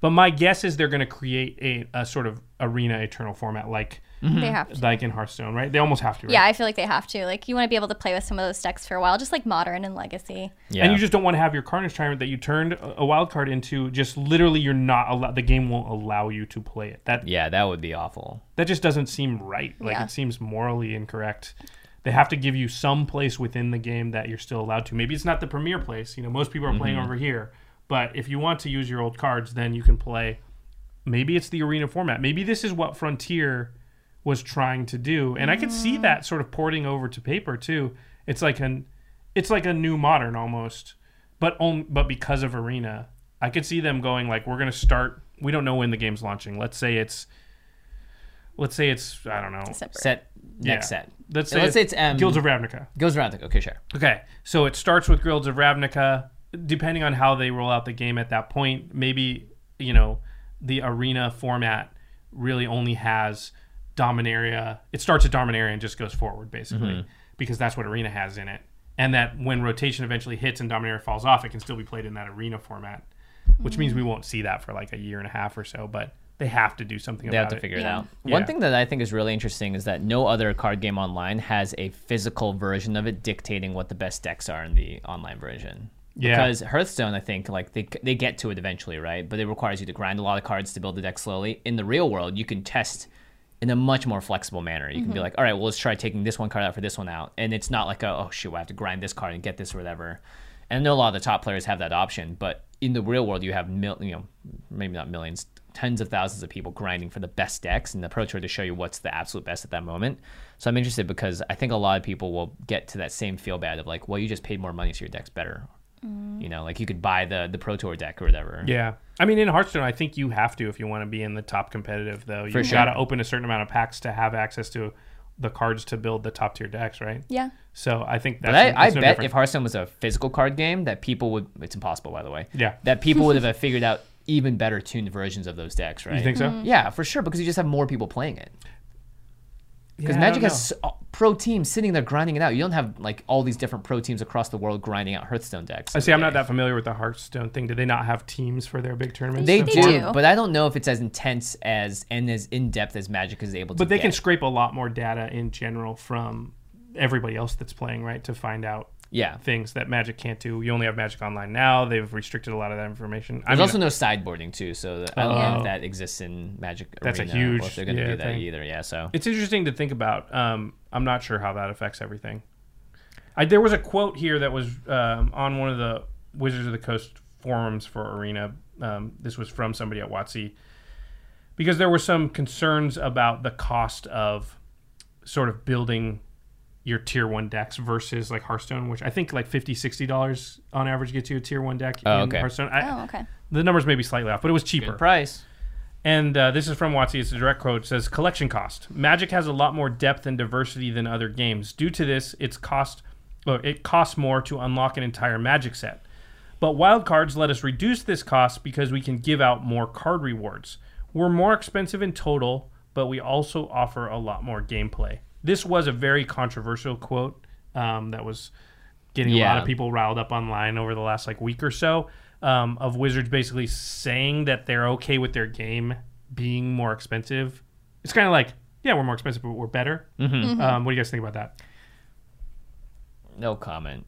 But my guess is they're going to create a, a sort of Arena Eternal format, like Mm-hmm. They have to. like in Hearthstone, right? They almost have to, right? Yeah, I feel like they have to. Like, you want to be able to play with some of those decks for a while, just like Modern and Legacy. yeah. And you just don't want to have your Carnage Tyrant that you turned a a wild card into. Just literally, you're not allowed. The game won't allow you to play it. That yeah, that would be awful. that just doesn't seem right. Like Yeah. it seems morally incorrect. They have to give you some place within the game that you're still allowed to. Maybe it's not the premier place. You know, most people are playing over here. But if you want to use your old cards, then you can play. Maybe it's the arena format. Maybe this is what Frontier was trying to do, and I could see that sort of porting over to paper too. It's like an, it's like a new modern almost, but on, but because of arena, I could see them going like, we're gonna start. We don't know when the game's launching. Let's say it's let's say it's I don't know. Separate. Set next Yeah. set. Let's say Let's say it's, um, Guilds of Ravnica. Goes around like okay, sure. Okay, so it starts with Guilds of Ravnica. Depending on how they roll out the game at that point, maybe you know the arena format really only has Dominaria. It starts at Dominaria and just goes forward basically mm-hmm. because that's what arena has in it. And that when rotation eventually hits and Dominaria falls off, it can still be played in that arena format, which means we mm-hmm. won't see that for like a year and a half or so. But they have to do something They about have to it. figure it Yeah. out. Yeah. One thing that I think is really interesting is that no other card game online has a physical version of it dictating what the best decks are in the online version. Yeah. Because Hearthstone, I think, like they they get to it eventually, right? But it requires you to grind a lot of cards to build the deck slowly. In the real world, you can test in a much more flexible manner. You can be mm-hmm. like, all right, well, let's try taking this one card out for this one out, and it's not like, a, oh shoot, I have to grind this card and get this or whatever. And I know a lot of the top players have that option, but in the real world, you have mil- you know maybe not millions, tens of thousands of people grinding for the best decks in the Pro Tour to show you what's the absolute best at that moment. So I'm interested because I think a lot of people will get to that same feel bad of like, well, you just paid more money, so your deck's better. Mm. You know, like you could buy the the Pro Tour deck or whatever. Yeah. I mean, in Hearthstone, I think you have to if you want to be in the top competitive, though. You've sure. got to open a certain amount of packs to have access to the cards to build the top tier decks, right? Yeah. So I think that's. But I, I no bet different. if Hearthstone was a physical card game, that people would. It's impossible, by the way. Yeah. That people would have figured out even better tuned versions of those decks, right? You think so? Mm-hmm. Yeah, for sure, because you just have more people playing it. Because Yeah, Magic has so- uh, pro teams sitting there grinding it out. You don't have like all these different pro teams across the world grinding out Hearthstone decks. I see. I'm every not that familiar with the Hearthstone thing. Do they not have teams for their big tournaments? They, They do, do. but I don't know if it's as intense as and as in depth as Magic is able to. But they can scrape a lot more data in general from everybody else that's playing, right? To find out yeah. things that Magic can't do. You only have Magic Online now. They've restricted a lot of that information. I There's mean, also no sideboarding too, so that, I don't know Oh. if that exists in Magic. That's a Arena, or huge, if they're going to yeah, do that thing. either. Yeah, so it's interesting to think about. Um, I'm not sure how that affects everything. I, there was a quote here that was um, on one of the Wizards of the Coast forums for Arena. Um, this was from somebody at WotC because there were some concerns about the cost of sort of building your tier one decks versus like Hearthstone, which I think like 50 60 dollars on average gets you a tier one deck Oh, in okay. Hearthstone. I, Oh, okay. The numbers may be slightly off, but it was cheaper. good price. And uh, this is from WotC. It's a direct quote. It says, "Collection cost. Magic has a lot more depth and diversity than other games. Due to this, its cost, well, it costs more to unlock an entire Magic set. But wildcards let us reduce this cost because we can give out more card rewards. We're more expensive in total, but we also offer a lot more gameplay." This was a very controversial quote um, that was getting a lot of people riled up online over the last like week or so um, of Wizards basically saying that they're okay with their game being more expensive. It's kind of like, yeah, we're more expensive, but we're better. Mm-hmm. Um, what do you guys think about that? No comment.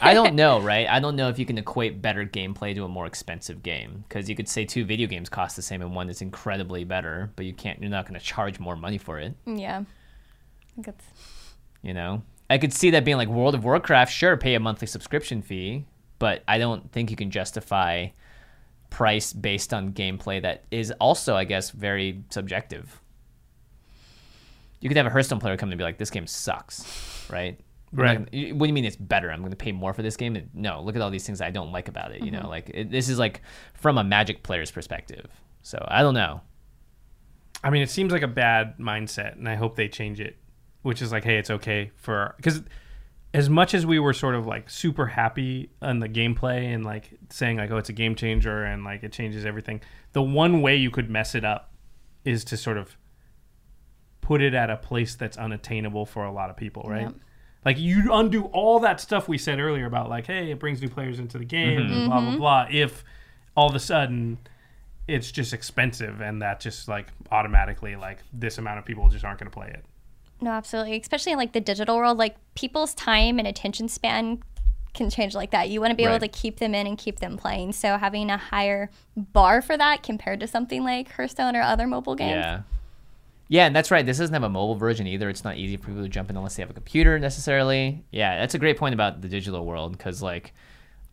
I don't know, right? I don't know if you can equate better gameplay to a more expensive game because you could say two video games cost the same and one is incredibly better, but you can't. You're not going to charge more money for it. Yeah. I think it's You know, I could see that being like World of Warcraft. Sure, pay a monthly subscription fee, but I don't think you can justify price based on gameplay that is also, I guess, very subjective. You could have a Hearthstone player come and be like, "This game sucks," right? I'm Right. gonna- what do you mean it's better? I'm going to pay more for this game? No, look at all these things I don't like about it. You know, mm-hmm. like it, this is like from a Magic player's perspective. So I don't know. I mean, it seems like a bad mindset, and I hope they change it. Which is like, hey, it's okay for because as much as we were sort of like super happy on the gameplay and like saying like, oh, it's a game changer and like it changes everything. The one way you could mess it up is to sort of put it at a place that's unattainable for a lot of people, right? Yep. Like you undo all that stuff we said earlier about like, hey, it brings new players into the game, mm-hmm. and blah blah mm-hmm. blah. If all of a sudden it's just expensive and that just like automatically like this amount of people just aren't going to play it. No, absolutely. Especially in like the digital world, like people's time and attention span can change like that. You want to be able to keep them in and keep them playing. So having a higher bar for that compared to something like Hearthstone or other mobile games. Yeah. Yeah, and that's right. This doesn't have a mobile version either. It's not easy for people to jump in unless they have a computer necessarily. Yeah, that's a great point about the digital world because, like,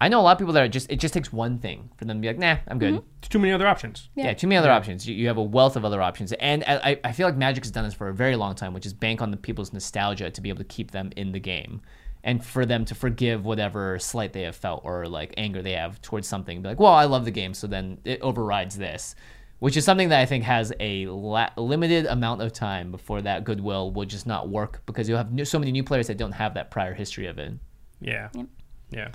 I know a lot of people that are just, it just takes one thing for them to be like, nah, I'm good. There's too many other options. Yeah, too many other options. You, you have a wealth of other options. And I, I feel like Magic has done this for a very long time, which is bank on the people's nostalgia to be able to keep them in the game. And for them to forgive whatever slight they have felt or like anger they have towards something. Be like, well, I love the game, so then it overrides this. Which is something that I think has a la- limited amount of time before that goodwill will just not work because you'll have new, so many new players that don't have that prior history of it. Yeah. Yeah.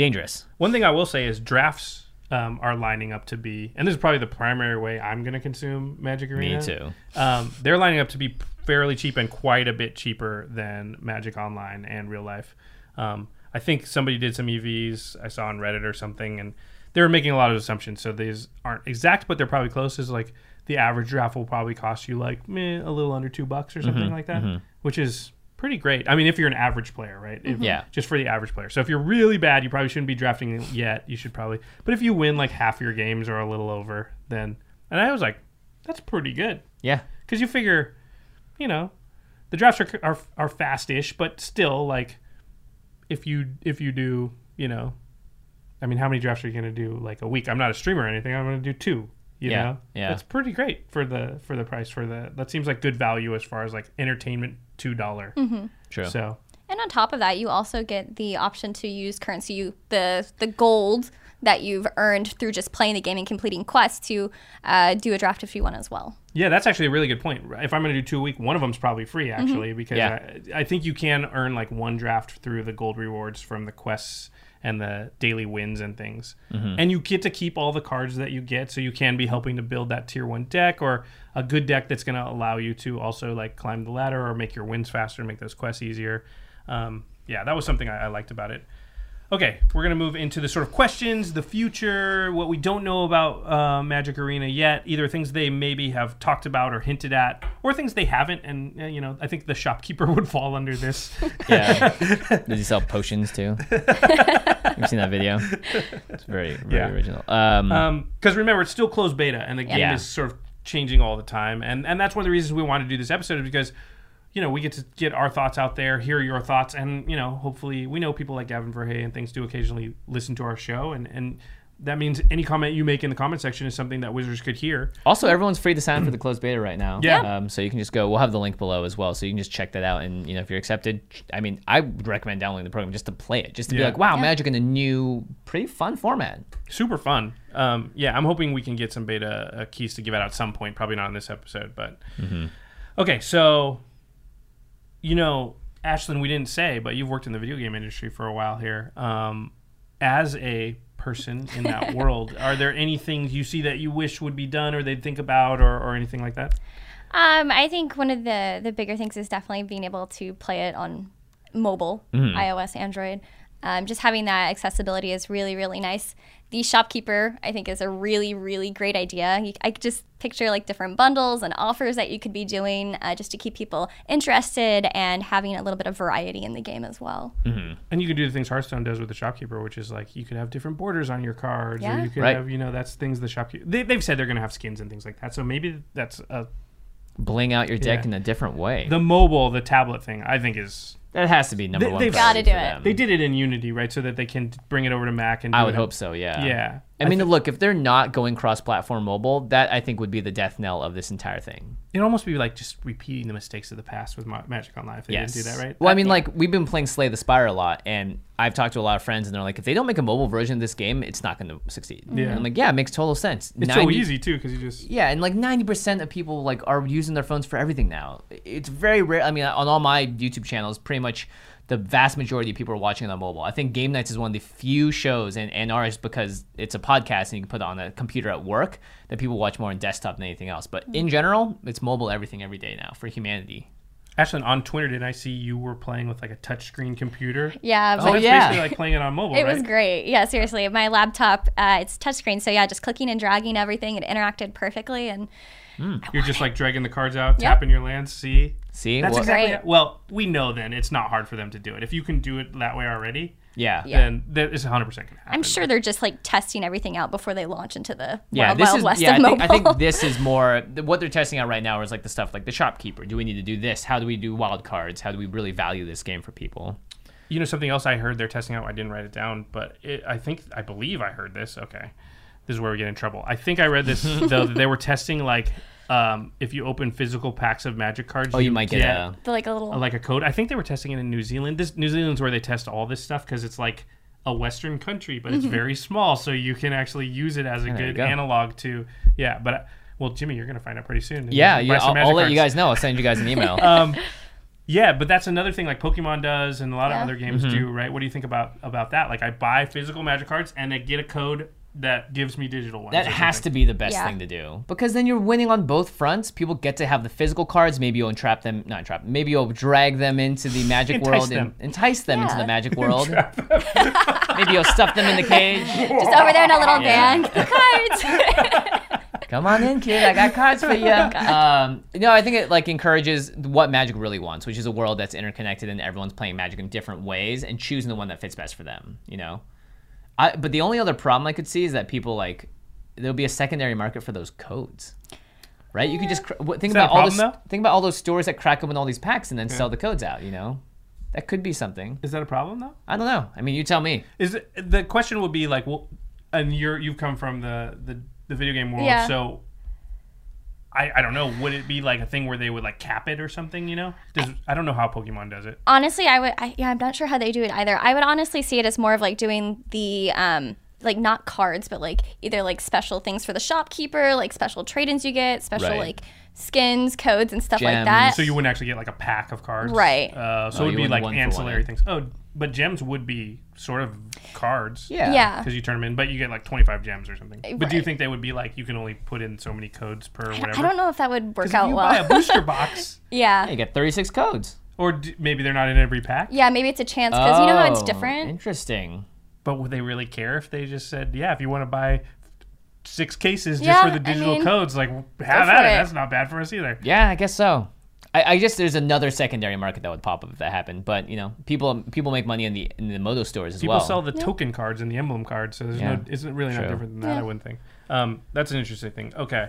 Dangerous. One thing I will say is drafts um, are lining up to be, and this is probably the primary way I'm going to consume Magic Arena. Me too. Um, they're lining up to be fairly cheap and quite a bit cheaper than Magic Online and real life. Um, I think somebody did some EVs I saw on Reddit or something, and they were making a lot of assumptions. So these aren't exact, but they're probably close. Is like the average draft will probably cost you like meh, a little under two bucks or something like that, which is pretty great. I mean, if you're an average player, right? If- mm-hmm. Yeah. Just for the average player. So if you're really bad, you probably shouldn't be drafting yet. You should probably. But if you win like half your games or a little over, then and I was like, that's pretty good Yeah. because you figure, you know, the drafts are, are are fast-ish, but still like if you if you do you know I mean, how many drafts are you going to do like a week? I'm not a streamer or anything. I'm going to do two. You Yeah, know, yeah. that's pretty great for the for the price for the. That seems like good value as far as like entertainment two dollar. Mm-hmm. True. So And on top of that, you also get the option to use currency, you, the the gold that you've earned through just playing the game and completing quests to uh, do a draft if you want as well. Yeah, that's actually a really good point. If I'm going to do two a week, one of them's probably free mm-hmm. actually because Yeah. I, I think you can earn like one draft through the gold rewards from the quests and the daily wins and things. Mm-hmm. And you get to keep all the cards that you get, so you can be helping to build that tier one deck or a good deck that's going to allow you to also like climb the ladder or make your wins faster, and make those quests easier. Um, yeah, that was something I, I liked about it. Okay, we're gonna move into the sort of questions, the future, what we don't know about uh, Magic Arena yet, either things they maybe have talked about or hinted at, or things they haven't. And uh, you know, I think the shopkeeper would fall under this. Yeah. Does he sell potions too? You've seen that video? It's very, very Yeah. original. Um, Because remember, it's still closed beta, and the game Yeah. is sort of changing all the time. And and that's one of the reasons we want to do this episode is because. You know, we get to get our thoughts out there, hear your thoughts, and you know, hopefully, we know people like Gavin Verhey and things do occasionally listen to our show, and and that means any comment you make in the comment section is something that Wizards could hear. also, everyone's free to sign up for the closed beta right now. Yeah. Um, so you can just go. We'll have the link below as well, so you can just check that out. And you know, if you're accepted, I mean, I would recommend downloading the program just to play it, just to be like, wow, Magic in a new, pretty fun format. super fun. Um, yeah, I'm hoping we can get some beta uh, keys to give out at some point. Probably not in this episode, but okay. So, you know, Ashlen, we didn't say, but you've worked in the video game industry for a while here. Um, as a person in that world, are there any things you see that you wish would be done, or they'd think about, or, or anything like that? Um, I think one of the the bigger things is definitely being able to play it on mobile, iOS, Android. Um, just having that accessibility is really really nice. The shopkeeper I think is a really really great idea. You, I just picture like different bundles and offers that you could be doing uh, just to keep people interested and having a little bit of variety in the game as well. And you could do the things Hearthstone does with the shopkeeper, which is like you could have different borders on your cards, or Yeah. you could Right. have, you know, that's things the shopkeeper. They, they've said they're going to have skins and things like that. So maybe that's a Bling out your deck Yeah. in a different way. the mobile, the tablet thing. I think is that has to be number They- one. they've gotta do it. them. they did it in Unity, right? So that they can bring it over to Mac and. I would it- hope so. Yeah. Yeah, I mean, look, if they're not going cross-platform mobile, that I think would be the death knell of this entire thing. it'd almost be like just repeating the mistakes of the past with Ma- Magic Online if they Yes. didn't do that, right? Well, I mean, like we've been playing Slay the Spire a lot, and I've talked to a lot of friends, and they're like, if they don't make a mobile version of this game, it's not going to succeed. Yeah. And I'm like, yeah, it makes total sense. it's so easy too because you just Yeah, and like 90% of people like are using their phones for everything now. It's very rare. I mean, on all my YouTube channels, pretty much the vast majority of people are watching it on mobile. I think Game Knights is one of the few shows, and, and ours because it's a podcast and you can put it on a computer at work, that people watch more on desktop than anything else. But in general, it's mobile everything every day now for humanity. Actually, on Twitter, did I see you were playing with like a touchscreen computer? Yeah, So but that's yeah. basically like playing it on mobile, It right? was great. Yeah, seriously. My laptop, uh, it's touchscreen, so yeah, just clicking and dragging everything, it interacted perfectly, and Hmm. You're just like dragging the cards out, Yep. tapping your lands. See, See? that's Well- exactly. Great. Well, we know then it's not hard for them to do it. If you can do it that way already, yeah. Yeah. then that is 100 percent gonna happen. I'm sure they're just like testing everything out before they launch into the Yeah, wild, this wild is west yeah. of I think. I think this is more what they're testing out right now is like the stuff like the shopkeeper. Do we need to do this? How do we do wild cards? How do we really value this game for people? You know something else I heard they're testing out. I didn't write it down, but it, I think I believe I heard this. Okay, this is where we get in trouble. I think I read this though that they were testing like um, if you open physical packs of Magic cards, Oh, you might get a The, like a little. like a code. I think they were testing it in New Zealand. This New Zealand's where they test all this stuff because it's like a Western country, but it's very small, so you can actually use it as a you good go. analog to yeah. But uh, well, Jimmy, you're gonna find out pretty soon. Yeah, Buy yeah. some I'll, Magic I'll let you cards. guys know. I'll send you guys an email. Um, yeah, but that's another thing like Pokemon does and a lot Yeah. of other games Mm-hmm. do, right? What do you think about about that? Like I buy physical magic cards and I get a code that gives me digital ones. That has to be the best Yeah. thing to do because then you're winning on both fronts. People get to have the physical cards. Maybe you'll entrap them, not entrap. Maybe you'll drag them into the magic Entice world them. and entice them into Yeah. the magic world. maybe you'll stuff them in the cage. just over there in a little Yeah. van. The cards. Come on in, kid. I got cards for you. Um, no, I think it like encourages what Magic really wants, which is a world that's interconnected and everyone's playing Magic in different ways and choosing the one that fits best for them. You know, I. But the only other problem I could see is that people like there'll be a secondary market for those codes. Right, you could just cr- what- think Is about all problem, those though? think about all those stores that crack open all these packs and then sell the codes out. You know, That could be something. Is that a problem though? I don't know. I mean, you tell me. Is it, the question would be like, well, and you're you've come from the the, the video game world, Yeah. so I I don't know. Would it be like a thing where they would like cap it or something? You know, Does, I don't know how Pokemon does it. honestly i would I, yeah i'm not sure how they do it either i would honestly see it as more of like doing the um like not cards but like either like special things for the shopkeeper like special trade-ins you get special Right. like skins codes and stuff like that So you wouldn't actually get like a pack of cards, Right. Uh, so Oh, it would be like ancillary things. Oh, but gems would be sort of cards. Yeah. yeah Because you turn them in, but you get like 25 gems or something. But do you Right. think they would be like, you can only put in so many codes per whatever? i don't know if that would work 'Cause if out you well buy a booster box, yeah You get 36 codes. or d- maybe they're not in every pack, yeah maybe it's a chance because you know how it's Oh, different Interesting. but would they really care if they just said, yeah, if you want to buy six cases just Yeah, for the I digital mean, codes, like have for at it. it. That's not bad for us either. Yeah, I guess so. I, I guess there's another secondary market that would pop up if that happened. But you know, people people make money in the in the Modo stores as People well. People sell the token cards and the emblem cards, so there's Yeah. no, isn't really not different than that. I wouldn't think. Um, that's an interesting thing. Okay,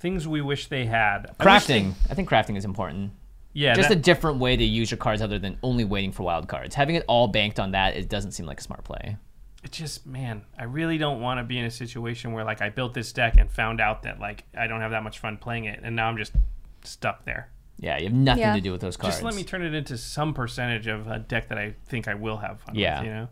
things we wish they had. I they- crafting. I think crafting is important. yeah, Just that- a different way to use your cards other than only waiting for wild cards. Having it all banked on that, it doesn't seem like a smart play. it just man, I really don't want to be in a situation where like I built this deck and found out that like I don't have that much fun playing it, and now I'm just stuck there. Yeah, you have nothing Yeah. to do with those cards. Just let me turn it into some percentage of a deck that I think I will have fun Yeah. with. You know.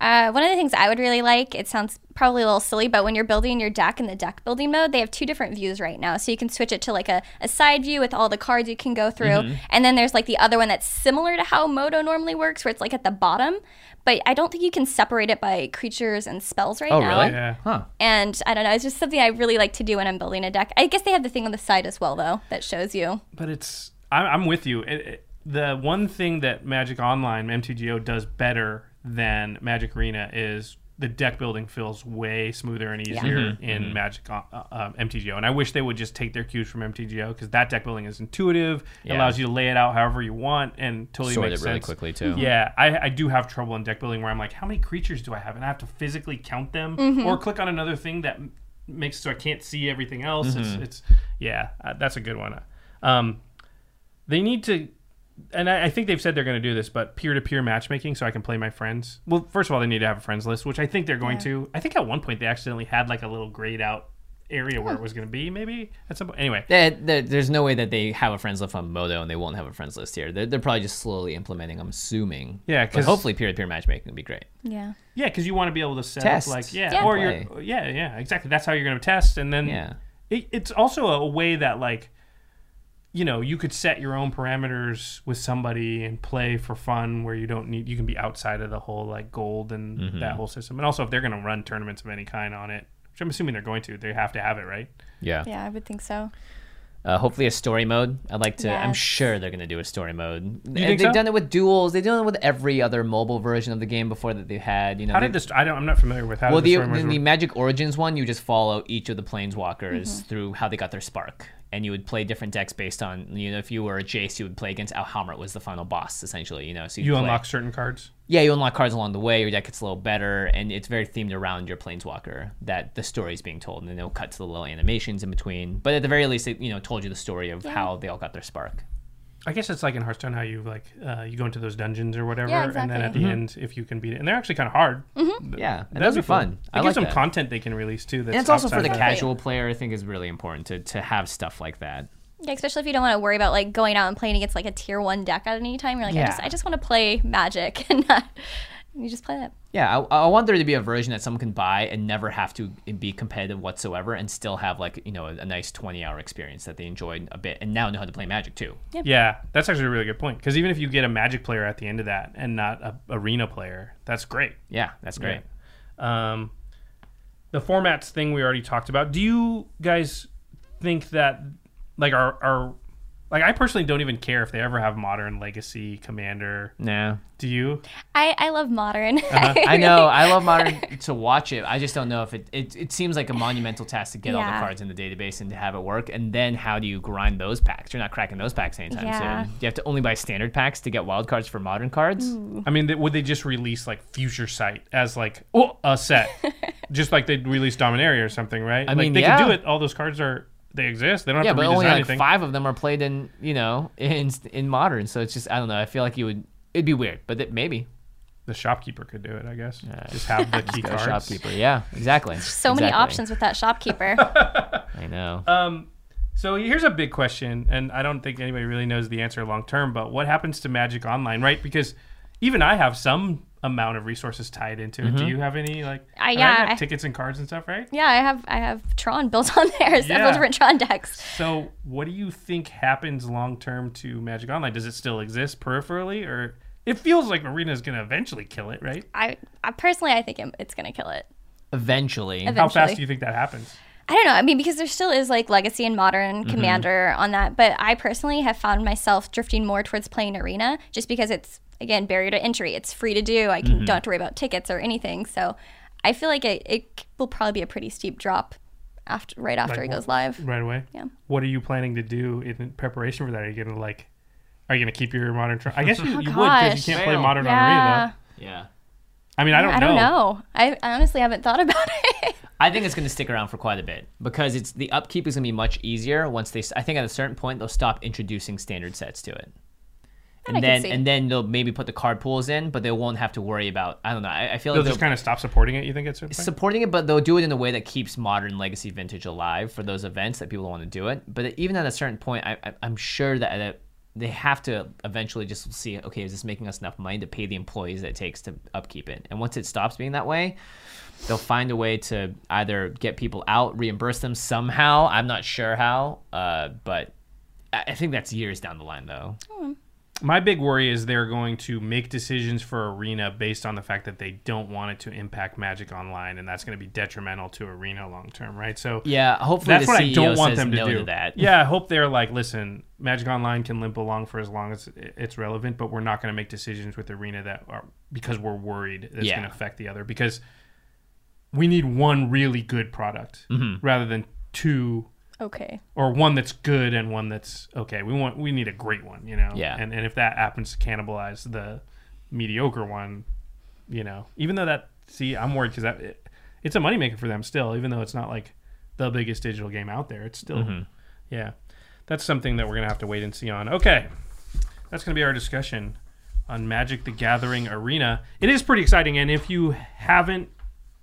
Uh, one of the things I would really like, it sounds probably a little silly, but when you're building your deck in the deck building mode, they have two different views right now. So you can switch it to like a, a side view with all the cards you can go through. Mm-hmm. And then there's like the other one that's similar to how Modo normally works, where it's like at the bottom. But I don't think you can separate it by creatures and spells right Oh, now. really? Yeah. Huh. And I don't know, it's just something I really like to do when I'm building a deck. I guess they have the thing on the side as well, though, that shows you. but it's I'm, I'm with you. It, it, the one thing that Magic Online MTGO does better than Magic Arena is the deck building feels way smoother and easier in Magic uh, uh, MTGO. And I wish they would just take their cues from MTGO because that deck building is intuitive. It allows you to lay it out however you want and totally Sort makes it really sense. quickly too. Yeah, I, I do have trouble in deck building where I'm like, how many creatures do I have? And I have to physically count them or click on another thing that makes so I can't see everything else. It's, it's yeah, uh, that's a good one. Um, they need to, and I, I think they've said they're going to do this, but peer to peer matchmaking so I can play my friends. Well, first of all, they need to have a friends list, which I think they're going to. I think at one point they accidentally had like a little grayed out area where it was going to be, maybe at some point. Anyway, There- there- there's no way that they have a friends list on Modo and they won't have a friends list here. They're, they're probably just slowly implementing. I'm assuming. Yeah, because hopefully peer-to-peer matchmaking would be great. Yeah. Yeah, because you want to be able to set Test. up like yeah, Yeah. or Play. you're yeah yeah exactly. That's how you're going to test, and then Yeah. it, it's also a way that like you know you could set your own parameters with somebody and play for fun where you don't need you can be outside of the whole like gold and Mm-hmm. that whole system. And also if they're going to run tournaments of any kind on it, which I'm assuming they're going to, they have to have it right. Yeah. Yeah, I would think so. Uh, hopefully a story mode. I'd like to. I'm sure they're gonna do a story mode. think they've so? done it with duels. They've done it with every other mobile version of the game before that they've had. You know. How did this? I don't. I'm not familiar with how. well, the, the, story the, the. Magic Origins one, you just follow each of the planeswalkers through how they got their spark, and you would play different decks based on you know if you were a Jace, you would play against Alhammarret was the final boss essentially. You know, so you'd play- unlock certain cards. Yeah, you unlock cards along the way. Your deck gets a little better, and it's very themed around your planeswalker that the story is being told, and then they'll cut to the little animations in between. But at the very least, it you know told you the story of how they all got their spark. I guess it's like in Hearthstone how you like uh, you go into those dungeons or whatever, Yeah, and then at exactly. the end, if you can beat it, and they're actually kind of hard. Yeah, and That'd those be are fun. It I gives like them that. content they can release too. That's and it's also for the of- casual player. I think is really important to to have stuff like that. Yeah, especially if you don't want to worry about like going out and playing against like a tier one deck at any time. You're like, I just I just want to play Magic and not. You just play that. Yeah, I, I want there to be a version that someone can buy and never have to be competitive whatsoever, and still have like you know a, a nice twenty hour experience that they enjoyed a bit, and now know how to play Magic too. Yeah, that's actually a really good point. Because even if you get a Magic player at the end of that and not a arena player, that's great. Yeah, that's great. Um, the formats thing we already talked about. Do you guys think that like our our like I personally don't even care if they ever have modern legacy commander. Nah, Do you? I I love modern. Uh-huh. I know. I love modern to watch it. I just don't know if it, it. It seems like a monumental task to get all the cards in the database and to have it work. And then how do you grind those packs? You're not cracking those packs anytime Yeah. soon. You have to only buy standard packs to get wild cards for modern cards. I mean, th- would they just release like Future Sight as like oh, a set, just like they'd release Dominaria or something, right? I like mean, they yeah. can do it. All those cards are they exist. They don't have Yeah, to but redesign only like anything. five of them are played in you know in in modern. So it's just I don't know. I feel like you would. It'd be weird, but it, maybe. The shopkeeper could do it, I guess. Yeah. Just have the key cards. shopkeeper. Yeah, exactly. So many options with that shopkeeper. I know. Um, so here's a big question, and I don't think anybody really knows the answer long term. But what happens to Magic Online, right? Because even I have some amount of resources tied into it. Mm-hmm. Do you have any like? Uh, I mean, yeah, got I- tickets and cards and stuff, right? yeah, I have I have Tron built on there, several Yeah. different Tron decks. So what do you think happens long term to Magic Online? Does it still exist peripherally, or it feels like Arena is going to eventually kill it, right? I, I personally I think it- it's gonna kill it. Eventually. Ev- How fast do you think that happens? I don't know. I mean, because there still is like Legacy and Modern Mm-hmm. Commander on that, but I personally have found myself drifting more towards playing Arena just because it's again barrier to entry. It's free to do. I can Mm-hmm. don't have to worry about tickets or anything. So I feel like it, it will probably be a pretty steep drop after right after Like it goes live. Right away. Yeah. What are you planning to do in preparation for that? Are you going to like? Are you going to keep your modern? Tr- I guess you, you would because you can't play Well, modern on Yeah. Arena. yeah. Though. I mean, I don't I know. don't know. I, I honestly haven't thought about it. I think it's going to stick around for quite a bit because it's the upkeep is going to be much easier once they. I think at a certain point they'll stop introducing standard sets to it, I and can then see. and then they'll maybe put the card pools in, but they won't have to worry about. I don't know. I, I feel They'll like just they'll kind of stop supporting it. You think it's supporting it, but they'll do it in a way that keeps modern legacy vintage alive for those events that people want to do it. But even at a certain point, I, I, I'm sure that uh, they have to eventually just see, okay, is this making us enough money to pay the employees that it takes to upkeep it? And once it stops being that way, they'll find a way to either get people out, reimburse them somehow. I'm not sure how, uh, but I I think that's years down the line, though. My big worry is they're going to make decisions for Arena based on the fact that they don't want it to impact Magic Online, and that's going to be detrimental to Arena long term, right? So Yeah, hopefully that's the what CEO I don't want them to no do. to that. Yeah, I hope they're like, listen, Magic Online can limp along for as long as it's relevant, but we're not going to make decisions with Arena that are because we're worried it's Yeah. going to affect the other. Because we need one really good product Mm-hmm. rather than two okay. or one that's good and one that's okay. We want we need a great one, you know. Yeah. And and if that happens to cannibalize the mediocre one, you know, even though that see, I'm worried because that it, it's a moneymaker for them still, even though it's not like the biggest digital game out there. It's still, Mm-hmm. yeah, that's something that we're gonna have to wait and see on. Okay, that's gonna be our discussion on Magic: The Gathering Arena. It is pretty exciting, and if you haven't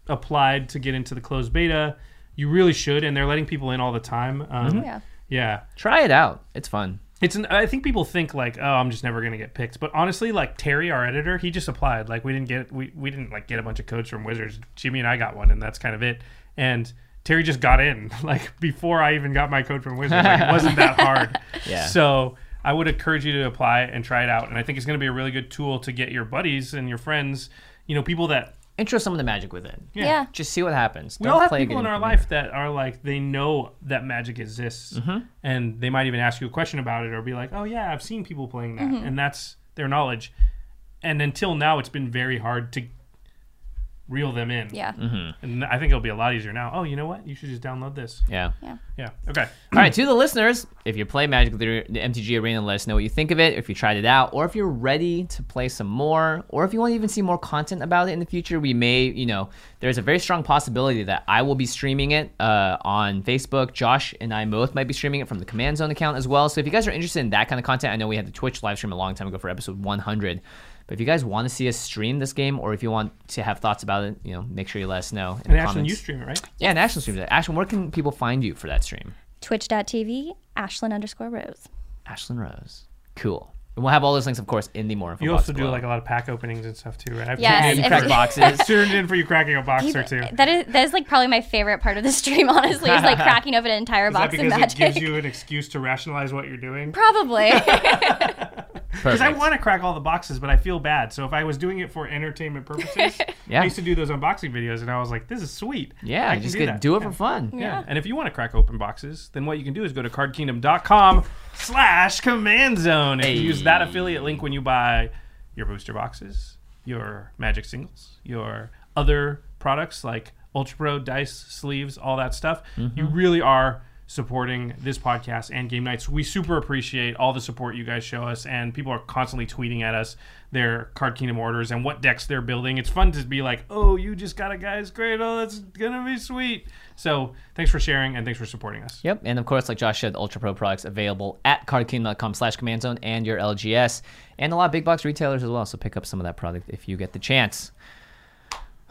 applied to get into the closed beta, you really should. And they're letting people in all the time. Um, Yeah. yeah, Try it out. It's fun. it's. An, I think people think like, oh, I'm just never gonna get picked. But honestly, like Terry, our editor, he just applied. Like we didn't get we we didn't like get a bunch of codes from Wizards. Jimmy and I got one, and that's kind of it. And Terry just got in like before I even got my code from Wizards. Like, it wasn't that hard. Yeah. So I would encourage you to apply and try it out. And I think it's going to be a really good tool to get your buddies and your friends, you know, people that Intro some of the magic with it. Yeah. Just see what happens. we Don't all have play people in our from life that are like they know that magic exists Mm-hmm. and they might even ask you a question about it or be like oh yeah i've seen people playing that and that's their knowledge and until now it's been very hard to reel them in Yeah. Mm-hmm. and i think it'll be a lot easier now oh you know what you should just download this Yeah. yeah Yeah. okay All right, to the listeners, if you play Magic the the MTG Arena, let us know what you think of it. If you tried it out, or if you're ready to play some more, or if you want to even see more content about it in the future, we may, you know, there's a very strong possibility that I will be streaming it uh, on Facebook. Josh and I both might be streaming it from the Command Zone account as well. So if you guys are interested in that kind of content, I know we had the Twitch live stream a long time ago for episode 100. But if you guys want to see us stream this game, or if you want to have thoughts about it, you know, make sure you let us know. In and the Ashlen, comments. you stream it right Yeah, and Ashlen streams it. Ashlen, where can people find you for that stream? Twitch.tv, Ashlen underscore Rose. Ashlen Rose. Cool. And we'll have all those links, of course, in the more info you box also do below. like a lot of pack openings and stuff too right I've Yes, tuned you in crack for- boxes. tuned in for you cracking a box or two That is that is like probably my favorite part of the stream. Honestly, is like cracking open an entire that box of because it magic. gives you an excuse to rationalize what you're doing Probably. Because I want to crack all the boxes, but I feel bad. So if I was doing it for entertainment purposes, Yeah. I used to do those unboxing videos, and I was like, "This is sweet." Yeah, I can just do that. do it Yeah. for fun. Yeah. And if you want to crack open boxes, then what you can do is go to cardkingdom.com slash command zone and use that affiliate link when you buy your booster boxes, your magic singles, your other products like Ultra Pro, dice, sleeves, all that stuff. You mm-hmm. really are supporting this podcast and Game Knights. We super appreciate all the support you guys show us, and people are constantly tweeting at us their Card Kingdom orders and what decks they're building. It's fun to be like, oh, you just got a Gaea's Cradle. Oh, that's gonna be sweet. So thanks for sharing and thanks for supporting us. Yep, and of course, like Josh said, Ultra Pro products available at cardkingdom.com slash command zone and your LGS, and a lot of big box retailers as well. So pick up some of that product if you get the chance.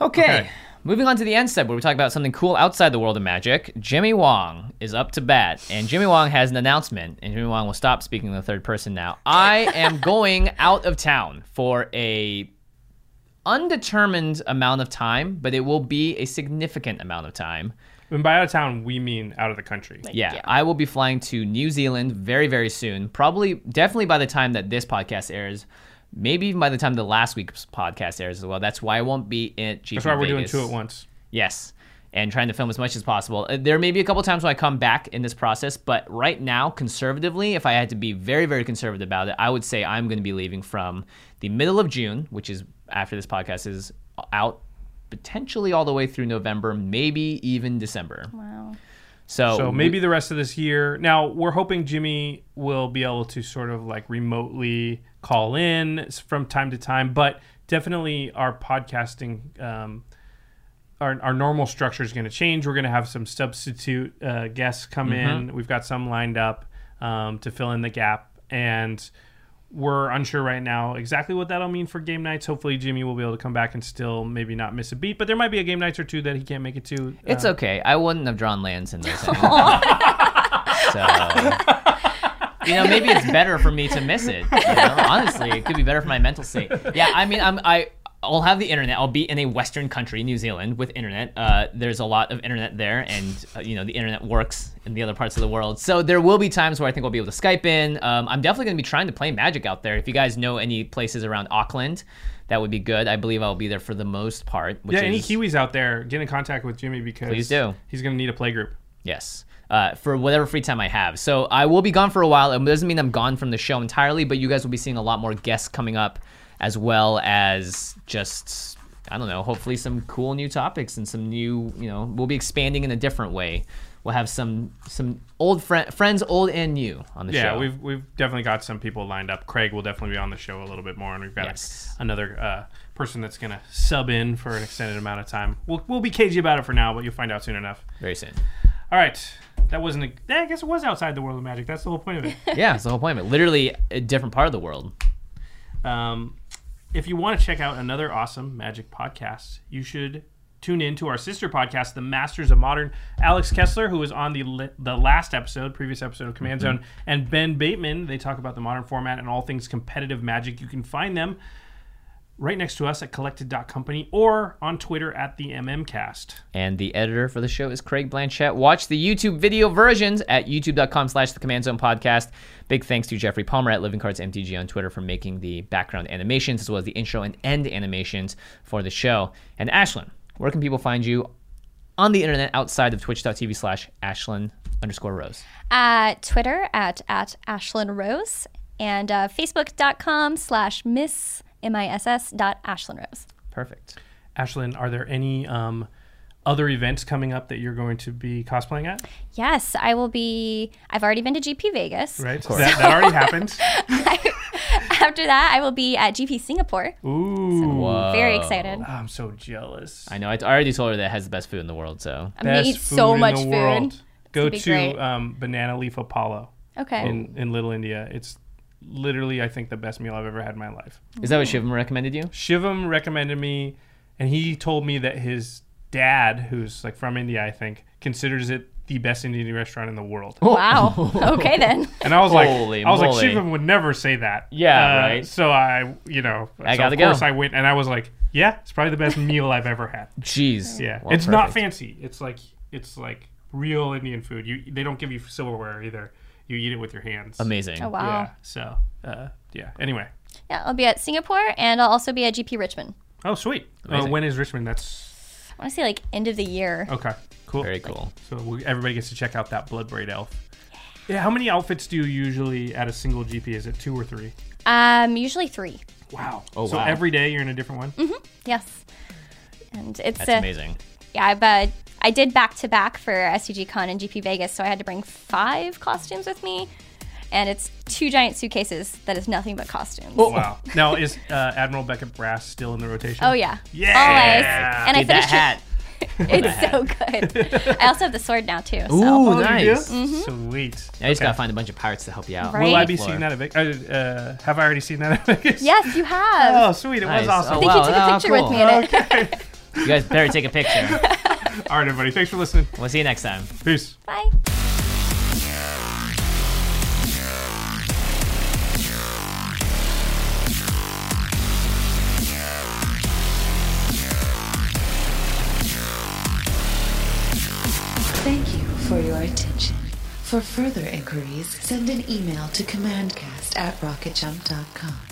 Okay, Okay. moving on to the end step where we talk about something cool outside the world of magic. Jimmy Wong is up to bat, and Jimmy Wong has an announcement, and Jimmy Wong will stop speaking in the third person now. I am going out of town for a undetermined amount of time, but it will be a significant amount of time. And by out of town, we mean out of the country. Yeah, I will be flying to New Zealand very, very soon. Probably, definitely by the time that this podcast airs. Maybe even by the time the last week's podcast airs as well. That's why I won't be at GP That's why we're doing Vegas. two at once. Yes, and trying to film as much as possible. Uh, There may be a couple times when I come back in this process, but right now, conservatively, if I had to be very, very conservative about it, I would say I'm going to be leaving from the middle of June, which is after this podcast is out, potentially all the way through November, maybe even December. Wow. So, So we- maybe the rest of this year. Now we're hoping Jimmy will be able to sort of like remotely call in from time to time, but definitely our podcasting, um, our, our normal structure is going to change. We're going to have some substitute uh, guests come in. We've got some lined up um, to fill in the gap, and we're unsure right now exactly what that'll mean for Game Knights. Hopefully, Jimmy will be able to come back and still maybe not miss a beat, but there might be a Game Knights or two that he can't make it to. It's Uh, okay. I wouldn't have drawn lands in this. anyway. so, you know, maybe it's better for me to miss it. You know? Honestly, it could be better for my mental state. Yeah, I mean, I'm I. I'll have the internet. I'll be in a Western country, New Zealand, with internet. Uh, there's a lot of internet there, and uh, you know the internet works in the other parts of the world. So there will be times where I think I'll be able to Skype in. Um, I'm definitely going to be trying to play Magic out there. If you guys know any places around Auckland, that would be good. I believe I'll be there for the most part. Which Yeah, any is, Kiwis out there, get in contact with Jimmy because Please do. He's going to need a play group. Yes. Uh, for whatever free time I have. So I will be gone for a while. It doesn't mean I'm gone from the show entirely, but you guys will be seeing a lot more guests coming up, as well as just, I don't know, hopefully some cool new topics and some new, you know, we'll be expanding in a different way. We'll have some some old friend, friends, old and new, on the Yeah, show. Yeah, we've we've definitely got some people lined up. Craig will definitely be on the show a little bit more, and we've got a- another uh, person that's going to sub in for an extended amount of time. We'll we'll be cagey about it for now, but you'll find out soon enough. very soon. All right, that wasn't. A, I guess it was outside the world of magic. That's the whole point of it. Yeah, it's the whole point of it. Literally a different part of the world. Um, if you want to check out another awesome magic podcast, you should tune in to our sister podcast, The Masters of Modern. Alex Kessler, who was on the li- the last episode, previous episode of Command mm-hmm. Zone, and Ben Bateman. They talk about the modern format and all things competitive magic. You can find them right next to us at collected.company or on Twitter at the MMcast. And the editor for the show is Craig Blanchett. Watch the YouTube video versions at youtube.com slash the Command Zone Podcast. Big thanks to Jeffrey Palmer at Living Cards MTG on Twitter for making the background animations as well as the intro and end animations for the show. And Ashlen, where can people find you on the internet outside of twitch.tv slash Ashlen underscore Rose? At Twitter at at Ashlen Rose and uh, Facebook.com slash Miss M I S S dot Ashlen Rose. Perfect. Ashlen, are there any um, other events coming up that you're going to be cosplaying at? Yes, I will be. I've already been to GP Vegas. Right, that, that already happened. After that, I will be at GP Singapore. Ooh, Whoa. Very excited. Oh, I'm so jealous. I know. I already told her that it has the best food in the world, so. I'm gonna eat so in much the food. Go gonna be to great. um, Banana Leaf Apollo Okay. in, in Little India. It's literally, I think, the best meal I've ever had in my life. Is that what Shivam recommended you? Shivam recommended me, and he told me that his dad, who's like from India, I think, considers it the best Indian restaurant in the world. wow. okay then. And I was like, Holy I was like. Shivam would never say that. Yeah, Uh, right. So I, you know, I so gotta of course. I went, and I was like, yeah, it's probably the best meal I've ever had. Jeez. Yeah, Well, it's not perfect. fancy. It's like it's like real Indian food. You they don't give you silverware either. You eat it with your hands. Amazing. Oh wow. Yeah. So uh, yeah. Anyway. Yeah, I'll be at Singapore and I'll also be at GP Richmond. Oh sweet. Uh, Amazing. when is Richmond? That's I want to say like end of the year. okay. Cool. Very cool. So we, everybody gets to check out that Bloodbraid elf. Yeah. How many outfits do you usually at a single GP? Is it two or three? Um, usually three. Wow. Oh, wow. so wow. every day you're in a different one. Mm-hmm. Yes. And it's That's uh, amazing. Yeah, I've uh, I did back to back for SCG Con and GP Vegas, so I had to bring five costumes with me. And it's two giant suitcases that is nothing but costumes. Oh, wow. Now is uh, Admiral Beckett Brass still in the rotation? Oh yeah, Yeah. always. And I Dude, that finished it- hat. It's so good. I also have the sword now too. So. Ooh, Oh, you nice. do? Sweet. Now you just Okay. gotta find a bunch of pirates to help you out. Right. Will I be Floor. seeing that at Vegas? Uh, uh, have I already seen that at Vegas? Yes, you have. Oh, sweet. It Nice. was awesome. I Oh, think wow, you took a oh, picture cool. with me in it. You guys better take a picture. All right, everybody. Thanks for listening. We'll see you next time. Peace. Bye. Thank you for your attention. For further inquiries, send an email to commandcast at rocketjump.com